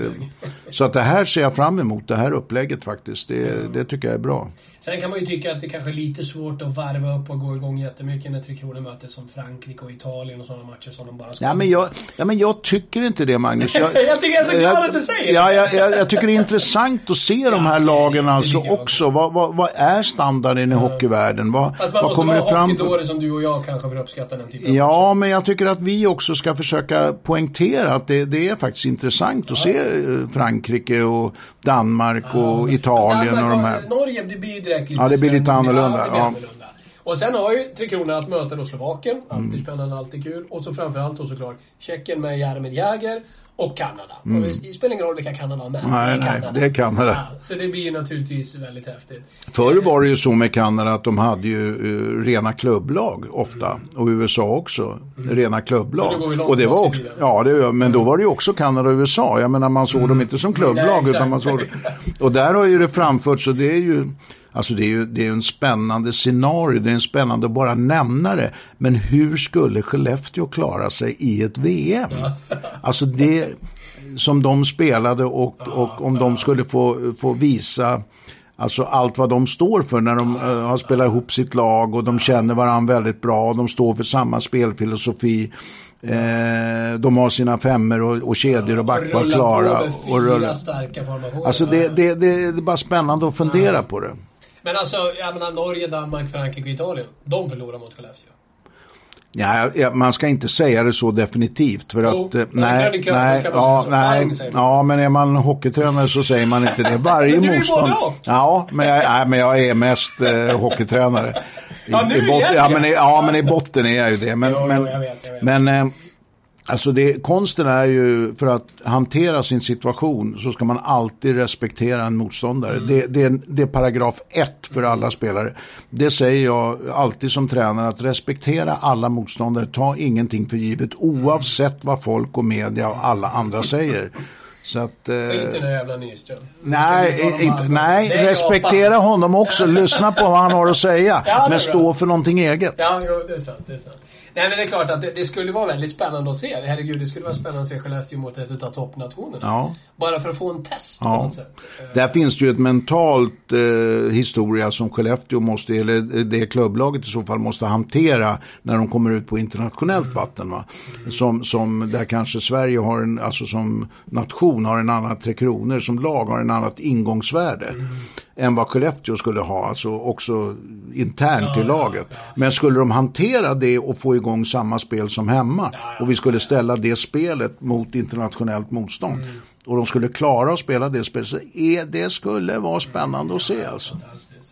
B: så att det här ser jag fram emot, det här upplägget faktiskt. Det, det tycker jag är bra.
A: Sen kan man ju tycka att det kanske är lite svårt att varva upp och gå igång jättemycket när Tre Kronor möter som Frankrike och Italien och sådana matcher som de bara ska...
B: Ja, men jag, ja, men jag tycker inte det Magnus.
A: Jag, jag tycker jag är så glad att du säger
B: det. Ja, jag, jag, jag, tycker det är intressant att se de här lagen alltså också. Vad, vad, vad, är standarden i hockeyvärlden? Vad,
A: man vad kommer det fram till? som du och jag kanske för att uppskatta den typen
B: Ja, av men jag tycker att vi också ska försöka poängtera att det, det är faktiskt intressant att se eh, Frankrike och Danmark och Italien
A: Danmark,
B: och de här.
A: Norge, det blir direkt
B: lite... Ja, det blir lite annorlunda. Ja, det blir
A: ja. annorlunda. Och sen har ju Tre Kronor att möta då Slovakien. Alltid mm. spännande, alltid kul. Och så framförallt då såklart Tjeckien med Jaromir Jagr. Och Kanada. Mm. Och det spelar ingen roll vilka Kanada har med.
B: Nej, det är Kanada. Nej, det är Kanada.
A: Ja, så det blir naturligtvis väldigt häftigt.
B: Förr var det ju så med Kanada att de hade ju uh, rena klubblag ofta. Mm. Och USA också. Mm. Rena klubblag. och det var också, ja, det, men då var det ju också Kanada och USA. Jag menar man såg dem mm. inte som klubblag. Nej, utan man såg, och där har ju det framförts och det är ju Alltså det är ju det är en spännande scenario, det är en spännande att bara nämna det. Men hur skulle Skellefteå klara sig i ett VM? Alltså det som de spelade och, och om de skulle få, få visa Alltså allt vad de står för när de uh, har spelat ihop sitt lag och de känner varandra väldigt bra. Och de står för samma spelfilosofi. Eh, de har sina femmer och, och kedjor och backar klara.
A: Och rulla starka formationer.
B: Alltså det, det, det, det är bara spännande att fundera ja. på det.
A: Men alltså, jag menar Norge, Danmark, Frankrike och Italien. De förlorar mot Skellefteå.
B: Ja, ja, man ska inte säga det så definitivt. För jo, att, eh, nej, nej, ja, nej, ja, men är man hockeytränare så säger man inte det. Varje motstånd. Ja, men jag, nej, men jag är mest eh, hockeytränare. I,
A: ja, nu
B: i bot, ja, men i, ja, men i botten är jag ju det. Men,
A: jo,
B: men,
A: jag vet, jag vet.
B: men eh, Alltså det, konsten är ju för att hantera sin situation så ska man alltid respektera en motståndare. Mm. Det, det, det, är paragraf ett för alla spelare. Det säger jag alltid som tränare att respektera alla motståndare. Ta ingenting för givet oavsett vad folk och media och alla andra säger. Så att,
A: eh, Skit i den jävla Nyström.
B: Nej, inte, nej respektera honom också. Lyssna på vad han har att säga. Ja, men stå för någonting eget.
A: Ja, jo, det är sant. Det är sant. Nej men det är klart att det, det, skulle vara väldigt spännande att se. Herregud, det skulle vara spännande att se Skellefteå mot ett av toppnationerna. Ja. Bara för att få en test ja. på något sätt.
B: Där finns det ju ett mentalt eh, historia som Skellefteå måste, eller det klubblaget i så fall måste hantera när de kommer ut på internationellt mm. vatten. Va? Som, som där kanske Sverige har en, alltså som nation har en annan Tre Kronor, som lag har en annat ingångsvärde. Mm än vad Skellefteå skulle ha, alltså också internt ja, i laget. Ja, ja. Men skulle de hantera det och få igång samma spel som hemma och vi skulle ställa det spelet mot internationellt motstånd mm. och de skulle klara att spela det spelet så är, det skulle vara spännande att se alltså.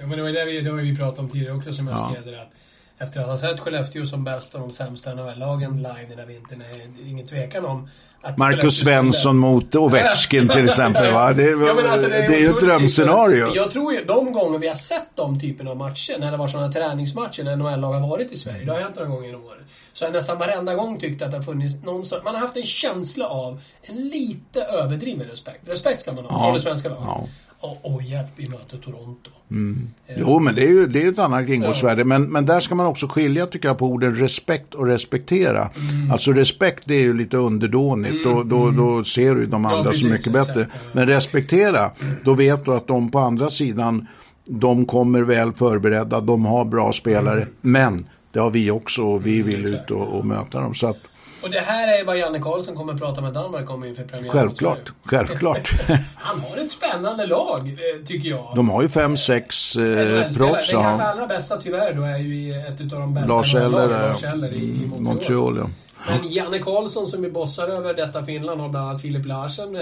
A: Men det var det vi, det var vi pratade om tidigare också som jag skrev att efter att ha sett Skellefteå som bäst och de sämsta NHL-lagen live den här vintern är det ingen tvekan om
B: Marcus Svensson mot Ovechkin till exempel. Va? Det, ja, alltså, det, det, är ju ett drömscenario.
A: Jag tror ju de gånger vi har sett de typen av matcher, när det var sådana träningsmatcher när NHL-lag har varit i Sverige, det har hänt några gånger i år. Så har jag nästan varenda gång tyckt att det har funnits någon sorts, Man har haft en känsla av en lite överdriven respekt. Respekt ska man ha ja. från det svenska laget. Ja och, hjälp, vi möter Toronto.
B: Mm. Jo, men det är ju det är ett annat ingångsvärde. Ja. Men, men där ska man också skilja tycker jag på orden respekt och respektera. Mm. Alltså respekt det är ju lite underdånigt. Mm. Då, då, då mm. ser du de andra ja, precis, så mycket bättre. Men respektera, då vet du att de på andra sidan de kommer väl förberedda, de har bra spelare. Mm. Men det har vi också och vi vill ut och, och möta dem. Så att,
A: och det här är vad Janne Karlsson kommer att prata med Danmark om inför premiären.
B: Självklart, självklart.
A: Han har ett spännande lag, eh, tycker jag.
B: De har ju fem, sex eh, proffs.
A: Den kanske allra bästa tyvärr då är ju ett av de bästa
B: Lars Eller,
A: Lars Eller i, i Montreal.
B: Montreal ja.
A: Men Janne Karlsson som är bossar över detta Finland har bland annat Filip Larsen.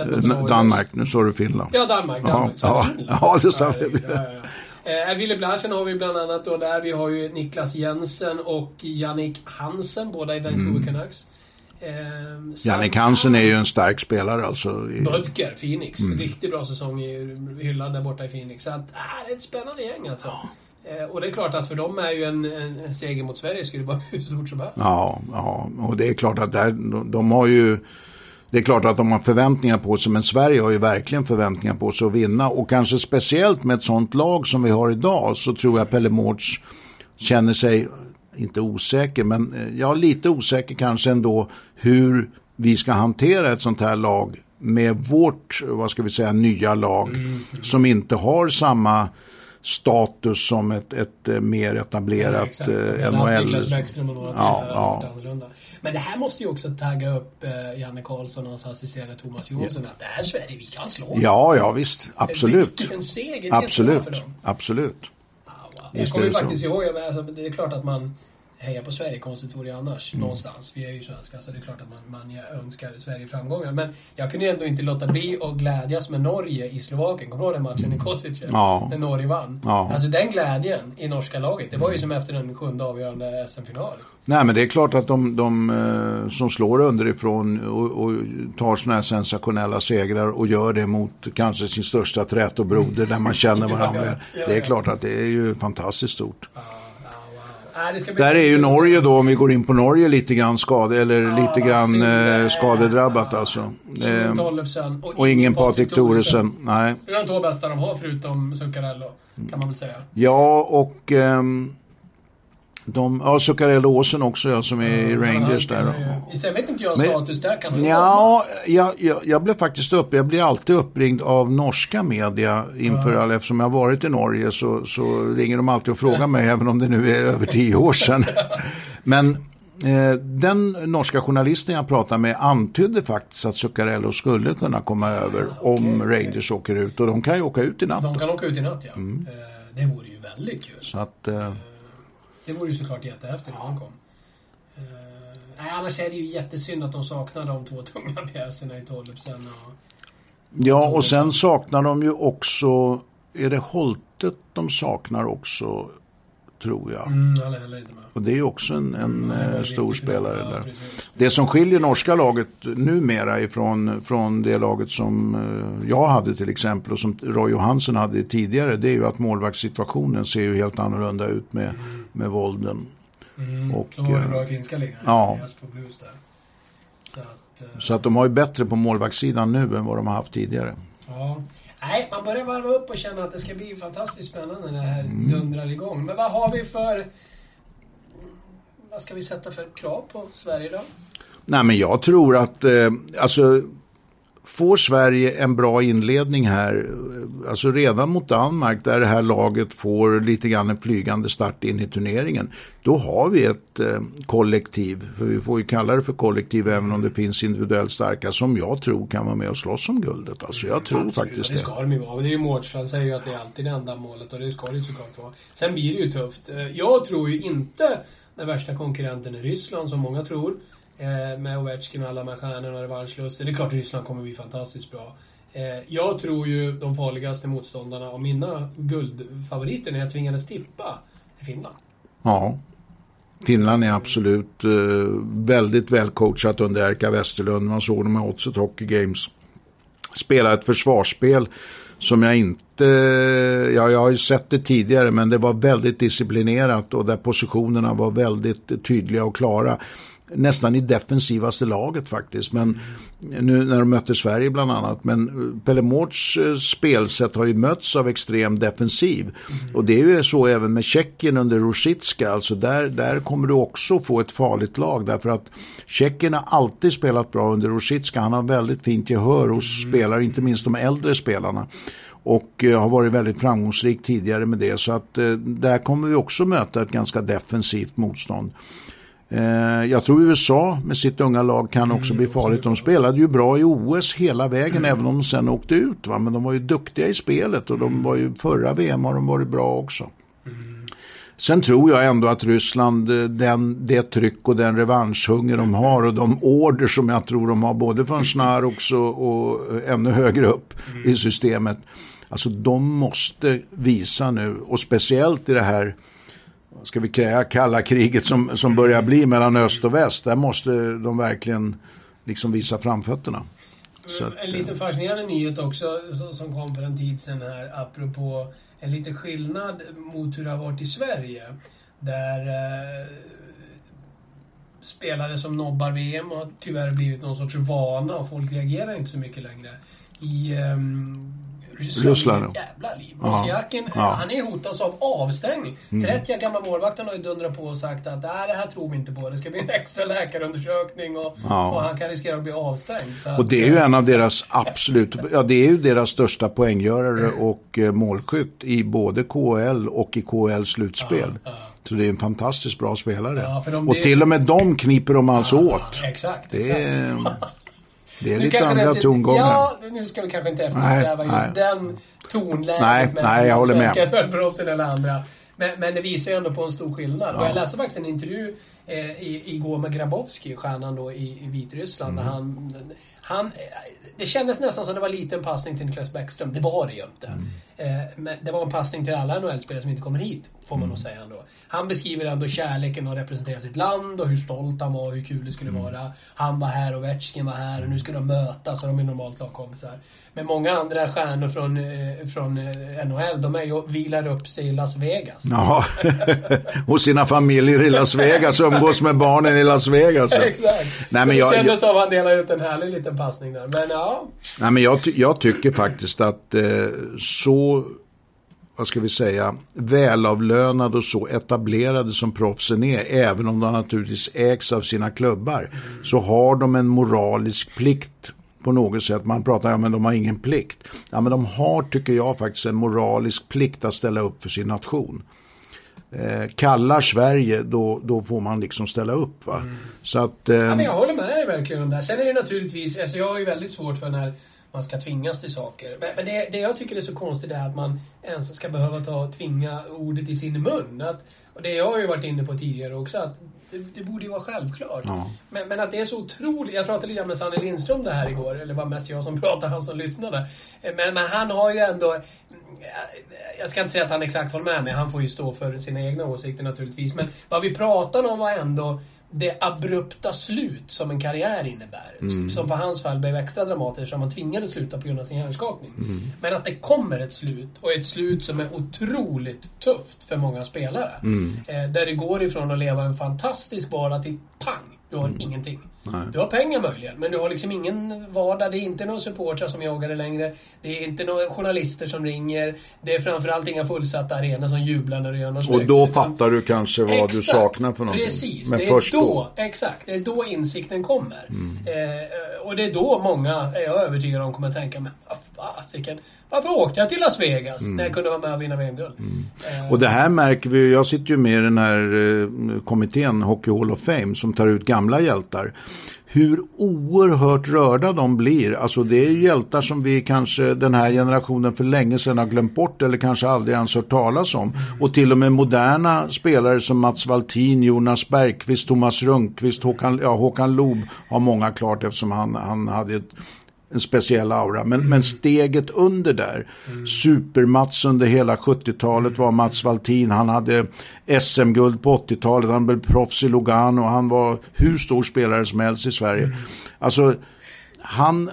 B: Danmark, nu sa du Finland.
A: Ja, Danmark. Danmark.
B: Ja, ja, ja, det sa vi.
A: Ja, ja, eh, Filip Larsen har vi bland annat då där. Vi har ju Niklas Jensen och Jannik Hansen, båda i Vancouver mm.
B: Eh, Jannik Hansen är ju en stark spelare alltså.
A: I... Bödker, Phoenix. Mm. Riktigt bra säsong i, hyllad där borta i Phoenix. Så att, äh, det är ett spännande gäng alltså. Ja. Eh, och det är klart att för dem är ju en, en, en seger mot Sverige skulle vara hur stort som helst.
B: Ja, ja, och det är klart att där, de, de har ju det är klart att de har förväntningar på sig, men Sverige har ju verkligen förväntningar på sig att vinna. Och kanske speciellt med ett sånt lag som vi har idag så tror jag Pelle Mårts känner sig, inte osäker, men eh, ja, lite osäker kanske ändå hur vi ska hantera ett sånt här lag med vårt, vad ska vi säga, nya lag mm. som inte har samma status som ett, ett eh, mer etablerat ja, eh, NHL.
A: Ja, ja. Men det här måste ju också tagga upp eh, Janne Karlsson och hans assisterande Thomas Jonsson. Ja. Att det här är Sverige, vi kan slå
B: Ja, ja visst. Absolut.
A: Vilken seger
B: Absolut. Absolut.
A: Ah, wow. Jag kommer faktiskt ihåg, alltså, det är klart att man heja på Sverige, konstigt vore det annars. Mm. Någonstans. Vi är ju svenskar så det är klart att man, man önskar Sverige framgångar. Men jag kunde ändå inte låta bli att glädjas med Norge i Slovakien. Kommer du ihåg den matchen i Kosice? Ja. När Norge vann. Ja. Alltså den glädjen i norska laget. Det var ju som efter en sjunde avgörande SM-final.
B: Nej men det är klart att de, de eh, som slår underifrån och, och tar sådana här sensationella segrar och gör det mot kanske sin största trätobroder där man känner varandra. ja, ja, det är klart att det är ju fantastiskt stort. Där är ju Norge då, om vi går in på Norge, lite grann skade, eller ja, lite grann eh, skadedrabbat alltså.
A: Ingen eh,
B: och, och, ingen Patrik Thoresen. Nej.
A: Det är de två bästa de har förutom Zuccarello, kan man väl säga.
B: Ja, och... Ehm, de, ja, Zuccarello Åsen också, ja, som är i Rangers där.
A: Sen vet inte jag status där, kan
B: Ja, jag, jag, jag blev faktiskt upp, jag blir alltid uppringd av norska media inför ja. all, eftersom jag har varit i Norge så, så ringer de alltid och frågar mig, även om det nu är över tio år sedan. Men eh, den norska journalisten jag pratade med antydde faktiskt att Zuccarello skulle kunna komma över okay, om Rangers åker ut. Och de kan ju åka ut i natt.
A: De kan åka ut i natt, ja. Mm. Eh, det vore ju väldigt kul.
B: Så att... Eh,
A: det vore ju såklart jättehäftigt om han kom. Uh, nej, annars är det ju jättesynd att de saknar de två tunga pjäserna i Tollefsen och...
B: Ja, och sen saknar de ju också... Är det Holtet de saknar också, tror jag?
A: Mm.
B: Och det är också en, en mm, stor spelare ja, där. Precis. Det som skiljer norska laget numera ifrån från det laget som eh, jag hade till exempel och som Roy Johansson hade tidigare det är ju att målvaktssituationen ser ju helt annorlunda ut med, mm. med Volden.
A: Mm. Och, som var ju bra i finska ligan.
B: Ja. Så att, så att de har ju bättre på målvaktssidan nu än vad de har haft tidigare.
A: Ja. Nej, man börjar varva upp och känna att det ska bli fantastiskt spännande när det här mm. dundrar igång. Men vad har vi för vad ska vi sätta för krav på Sverige då?
B: Nej men jag tror att, eh, alltså Får Sverige en bra inledning här, alltså redan mot Danmark där det här laget får lite grann en flygande start in i turneringen, då har vi ett eh, kollektiv, för vi får ju kalla det för kollektiv även om det finns individuellt starka, som jag tror kan vara med och slåss om guldet. Alltså jag tror Absolut, faktiskt det.
A: Det ska de ju vara. Det är ju Mårtsson säger ju att det är alltid det enda målet och det ska det ju såklart vara. Sen blir det ju tufft. Eh, jag tror ju inte den värsta konkurrenten är Ryssland, som många tror. Eh, med Ovechkin och alla de här stjärnorna och revanschlusten. Det är klart att Ryssland kommer bli fantastiskt bra. Eh, jag tror ju de farligaste motståndarna och mina guldfavoriter när jag tvingades tippa är Finland.
B: Ja. Finland är absolut eh, väldigt välcoachat under Erka Westerlund. Man såg dem i Oddset Hockey Games. Spela ett försvarsspel som jag inte, ja jag har ju sett det tidigare men det var väldigt disciplinerat och där positionerna var väldigt tydliga och klara nästan i defensivaste laget faktiskt. Men nu när de mötte Sverige bland annat. Men Pelle Mårts eh, spelsätt har ju mötts av extrem defensiv. Och det är ju så även med Tjeckien under Rosicka. Alltså där, där kommer du också få ett farligt lag. Därför att Tjeckien har alltid spelat bra under Rosicka. Han har väldigt fint gehör hos mm. spelare, inte minst de äldre spelarna och eh, har varit väldigt framgångsrik tidigare med det. Så att eh, där kommer vi också möta ett ganska defensivt motstånd. Eh, jag tror USA med sitt unga lag kan också bli farligt. De spelade ju bra i OS hela vägen även om de sen åkte ut. Va? Men de var ju duktiga i spelet och de var ju förra VM har de varit bra också. Sen tror jag ändå att Ryssland, eh, den, det tryck och den revanschhunger de har och de order som jag tror de har både från Snar också och eh, ännu högre upp i systemet. Alltså de måste visa nu och speciellt i det här ska vi säga, kalla kriget som, som börjar bli mellan öst och väst. Där måste de verkligen liksom visa framfötterna.
A: Att, en lite fascinerande nyhet också som kom för en tid sedan här apropå en liten skillnad mot hur det har varit i Sverige. Där eh, spelare som nobbar VM har tyvärr blivit någon sorts vana och folk reagerar inte så mycket längre. I eh, Ryssland, Ryssland ett jävla liv. Mosiakin, ja. han är hotad av avstängning. Mm. 30 gamla målvakten har ju dundrat på och sagt att det här tror vi inte på. Det ska bli en extra läkarundersökning och, ja. och han kan riskera att bli avstängd.
B: och det är ju en av deras absolut, ja det är ju deras största poänggörare och eh, målskytt i både KL och i KL slutspel. Ja, så det är en fantastiskt bra spelare. Ja, de, och till och med dem kniper de alltså ja, åt.
A: Exakt,
B: det är, det är nu lite andra inte, tongångar.
A: Ja, nu ska vi kanske inte eftersträva just nej. den tonläget
B: nej, med nej, jag håller svenska
A: ölproffsen eller andra. Men, men det visar ju ändå på en stor skillnad. Ja. Och jag läste faktiskt en intervju eh, igår med Grabowski, stjärnan då i, i Vitryssland. Mm. han, han, det kändes nästan som det var en liten passning till Niklas Bäckström. Det var det ju inte. Mm. Eh, men det var en passning till alla NHL-spelare som inte kommer hit, får man mm. nog säga ändå. Han beskriver ändå kärleken att representera sitt land och hur stolt han var och hur kul det skulle mm. vara. Han var här och Ovechkin var här och nu ska de mötas och de är normalt lagkompisar. Men många andra stjärnor från, eh, från eh, NHL, de är ju vilar upp sig i Las Vegas.
B: Ja, och sina familjer i Las Vegas, umgås med barnen i Las Vegas.
A: Exakt. Nej, men jag, det kändes som att han delade ut en härlig liten passning där. Men ja.
B: Nej, men jag, jag tycker faktiskt att eh, så vad ska vi säga, välavlönade och så etablerade som proffsen är, även om de naturligtvis ägs av sina klubbar, mm. så har de en moralisk plikt på något sätt. Man pratar om ja, att de har ingen plikt. Ja, men de har, tycker jag, faktiskt en moralisk plikt att ställa upp för sin nation. Eh, kallar Sverige, då, då får man liksom ställa upp. Va? Mm. Så att, eh, ja,
A: men jag håller med dig verkligen om det. Sen är det naturligtvis, alltså jag har ju väldigt svårt för när man ska tvingas till saker. Men, men det, det, jag tycker är så konstigt är att man ens ska behöva ta, tvinga ordet i sin mun. Att, och det jag har ju varit inne på tidigare också, att det, det borde ju vara självklart. Ja. Men, men, att det är så otroligt. Jag pratade lite med Sanne Lindström det här igår, eller var mest jag som pratade, han som lyssnade. Men, men han har ju ändå... Jag ska inte säga att han exakt håller med mig, han får ju stå för sina egna åsikter naturligtvis. Men vad vi pratade om var ändå det abrupta slut som en karriär innebär. Mm. Som för hans fall blev extra dramatiskt eftersom han tvingades sluta på grund av sin hjärnskakning. Mm. Men att det kommer ett slut och ett slut som är otroligt tufft för många spelare. Mm. Eh, där det går ifrån att leva en fantastisk vardag till pang, du har mm. ingenting. Nej. Du har pengar möjligen, men du har liksom ingen vardag. Det är inte några supportrar som jagar dig längre. Det är inte några journalister som ringer. Det är framförallt inga fullsatta arenor som jublar när du gör något
B: snyggt. Och då fattar du kanske vad exakt, du saknar för någonting.
A: Precis. Men det är då, då, Exakt. Det är då insikten kommer. Mm. Eh, och det är då många, är jag övertygad om, kommer tänka, men vad fasiken. Varför åkte jag till Las Vegas mm. när jag kunde vara med och vinna VM-guld? Mm.
B: Uh, och det här märker vi, jag sitter ju med i den här uh, kommittén Hockey Hall of Fame som tar ut gamla hjältar. Hur oerhört rörda de blir. Alltså det är ju hjältar som vi kanske den här generationen för länge sedan har glömt bort eller kanske aldrig ens hört talas om. Och till och med moderna spelare som Mats Valtin, Jonas Bergqvist, Thomas Rönnqvist, Håkan, ja, Håkan Loob har många klart eftersom han, han hade ett en speciell aura. Men, mm. men steget under där, mm. supermats under hela 70-talet var Mats Valtin. Han hade SM-guld på 80-talet, han blev proffs i Lugano, han var hur stor spelare som helst i Sverige. Mm. Alltså, han,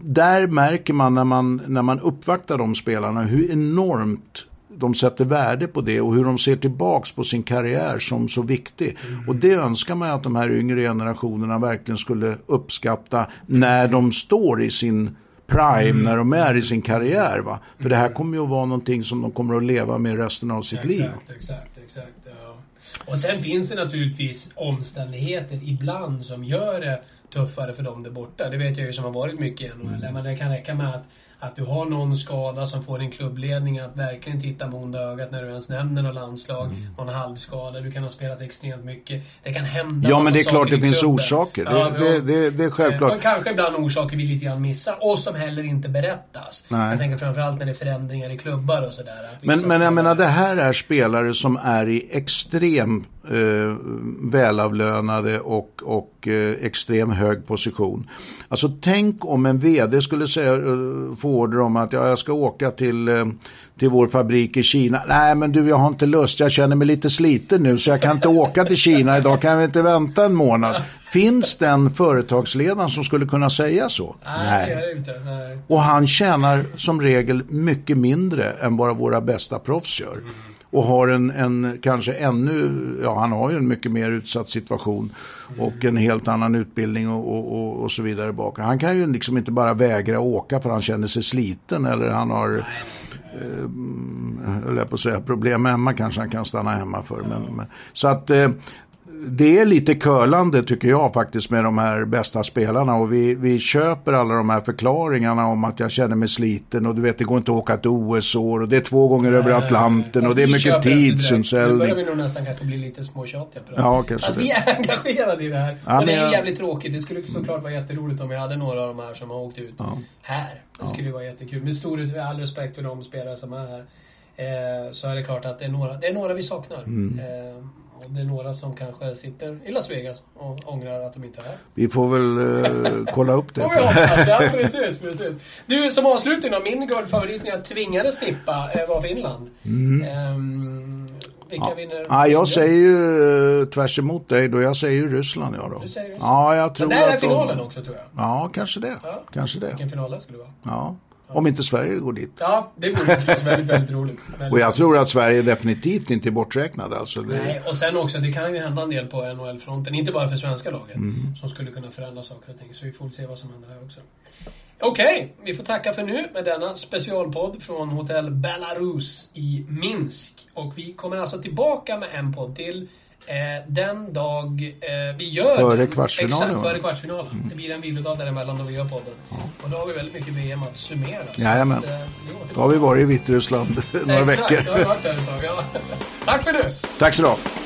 B: där märker man när, man när man uppvaktar de spelarna hur enormt de sätter värde på det och hur de ser tillbaks på sin karriär som så viktig. Mm. Och det önskar man att de här yngre generationerna verkligen skulle uppskatta när de står i sin prime, mm. när de är i sin karriär. Va? För det här kommer ju att vara någonting som de kommer att leva med resten av sitt
A: exakt,
B: liv.
A: Exakt, exakt. Ja. Och sen finns det naturligtvis omständigheter ibland som gör det tuffare för dem där borta. Det vet jag ju som har varit mycket i NHL. Mm. Men det kan räcka med att att du har någon skada som får din klubbledning att verkligen titta med onda ögat när du ens nämner något landslag. Mm. Någon halvskada, du kan ha spelat extremt mycket. Det kan hända
B: Ja, men det är klart det finns orsaker. Ja, det, det, det, det, är självklart.
A: Och kanske ibland orsaker vi lite grann missar och som heller inte berättas. Nej. Jag tänker framförallt när det är förändringar i klubbar och sådär.
B: Men, men jag menar, det här är spelare som är i extrem eh, välavlönade och, och eh, extrem hög position. Alltså tänk om en vd skulle säga, eh, få order om att ja, jag ska åka till, eh, till vår fabrik i Kina. Nej men du jag har inte lust, jag känner mig lite sliten nu så jag kan inte åka till Kina idag, kan vi inte vänta en månad? Finns den företagsledaren som skulle kunna säga så?
A: Nej, Nej. Inte, nej.
B: Och han tjänar som regel mycket mindre än vad våra bästa proffs gör. Mm och har en, en kanske ännu, ja han har ju en mycket mer utsatt situation och en helt annan utbildning och, och, och, och så vidare bakom. Han kan ju liksom inte bara vägra åka för han känner sig sliten eller han har eh, höll jag på att säga, problem hemma kanske han kan stanna hemma för. Men, men så att eh, det är lite curlande tycker jag faktiskt med de här bästa spelarna och vi, vi köper alla de här förklaringarna om att jag känner mig sliten och du vet det går inte att åka ett OS-år och det är två gånger nej, över Atlanten nej, och det är mycket tidsomställning. Nu
A: börjar vi nog nästan kanske bli lite småtjatiga på det.
B: Ja, kanske
A: alltså, vi är engagerade i det här ja, och det är jävligt tråkigt. Det skulle såklart vara jätteroligt om vi hade några av de här som har åkt ut ja. här. Det skulle ju vara jättekul. Med stor all respekt för de spelare som är här. Eh, så är det klart att det är några, det är några vi saknar. Mm. Eh, och det är några som kanske sitter i Las Vegas och ångrar att de inte är här.
B: Vi får väl uh, kolla upp det.
A: får vi hoppas. Ja, precis, precis. Du, som avslutning då. Min guldfavorit när jag tvingades tippa eh, var Finland. Mm. Um, vilka
B: ja.
A: vinner?
B: Ja, jag säger ju uh, tvärs emot dig då. Jag säger ju Ryssland,
A: ja då. Du säger
B: Ryssland? Ja, jag tror
A: Men där är finalen också, tror jag.
B: Ja, kanske det. Ja. Kanske det.
A: Vilken final det skulle vara.
B: Ja. Om inte Sverige går dit.
A: Ja, det vore förstås väldigt, väldigt roligt. Väldigt
B: och jag tror att Sverige definitivt inte är borträknade. Alltså
A: det... Nej, och sen också, det kan ju hända en del på NHL-fronten. Inte bara för svenska laget. Mm. Som skulle kunna förändra saker och ting. Så vi får se vad som händer här också. Okej, okay, vi får tacka för nu med denna specialpodd från Hotell Belarus i Minsk. Och vi kommer alltså tillbaka med en podd till Eh, den dag eh, vi gör
B: Före den, kvartsfinalen?
A: Exakt, före kvartsfinalen. Mm. Det blir en vilodag däremellan då vi gör podden. Ja. Och då har vi väldigt mycket VM att summera.
B: Jajamän. Att, eh, då har vi varit i Vitryssland några
A: exakt,
B: veckor.
A: Har varit där ett tag, ja. Tack för nu!
B: Tack så du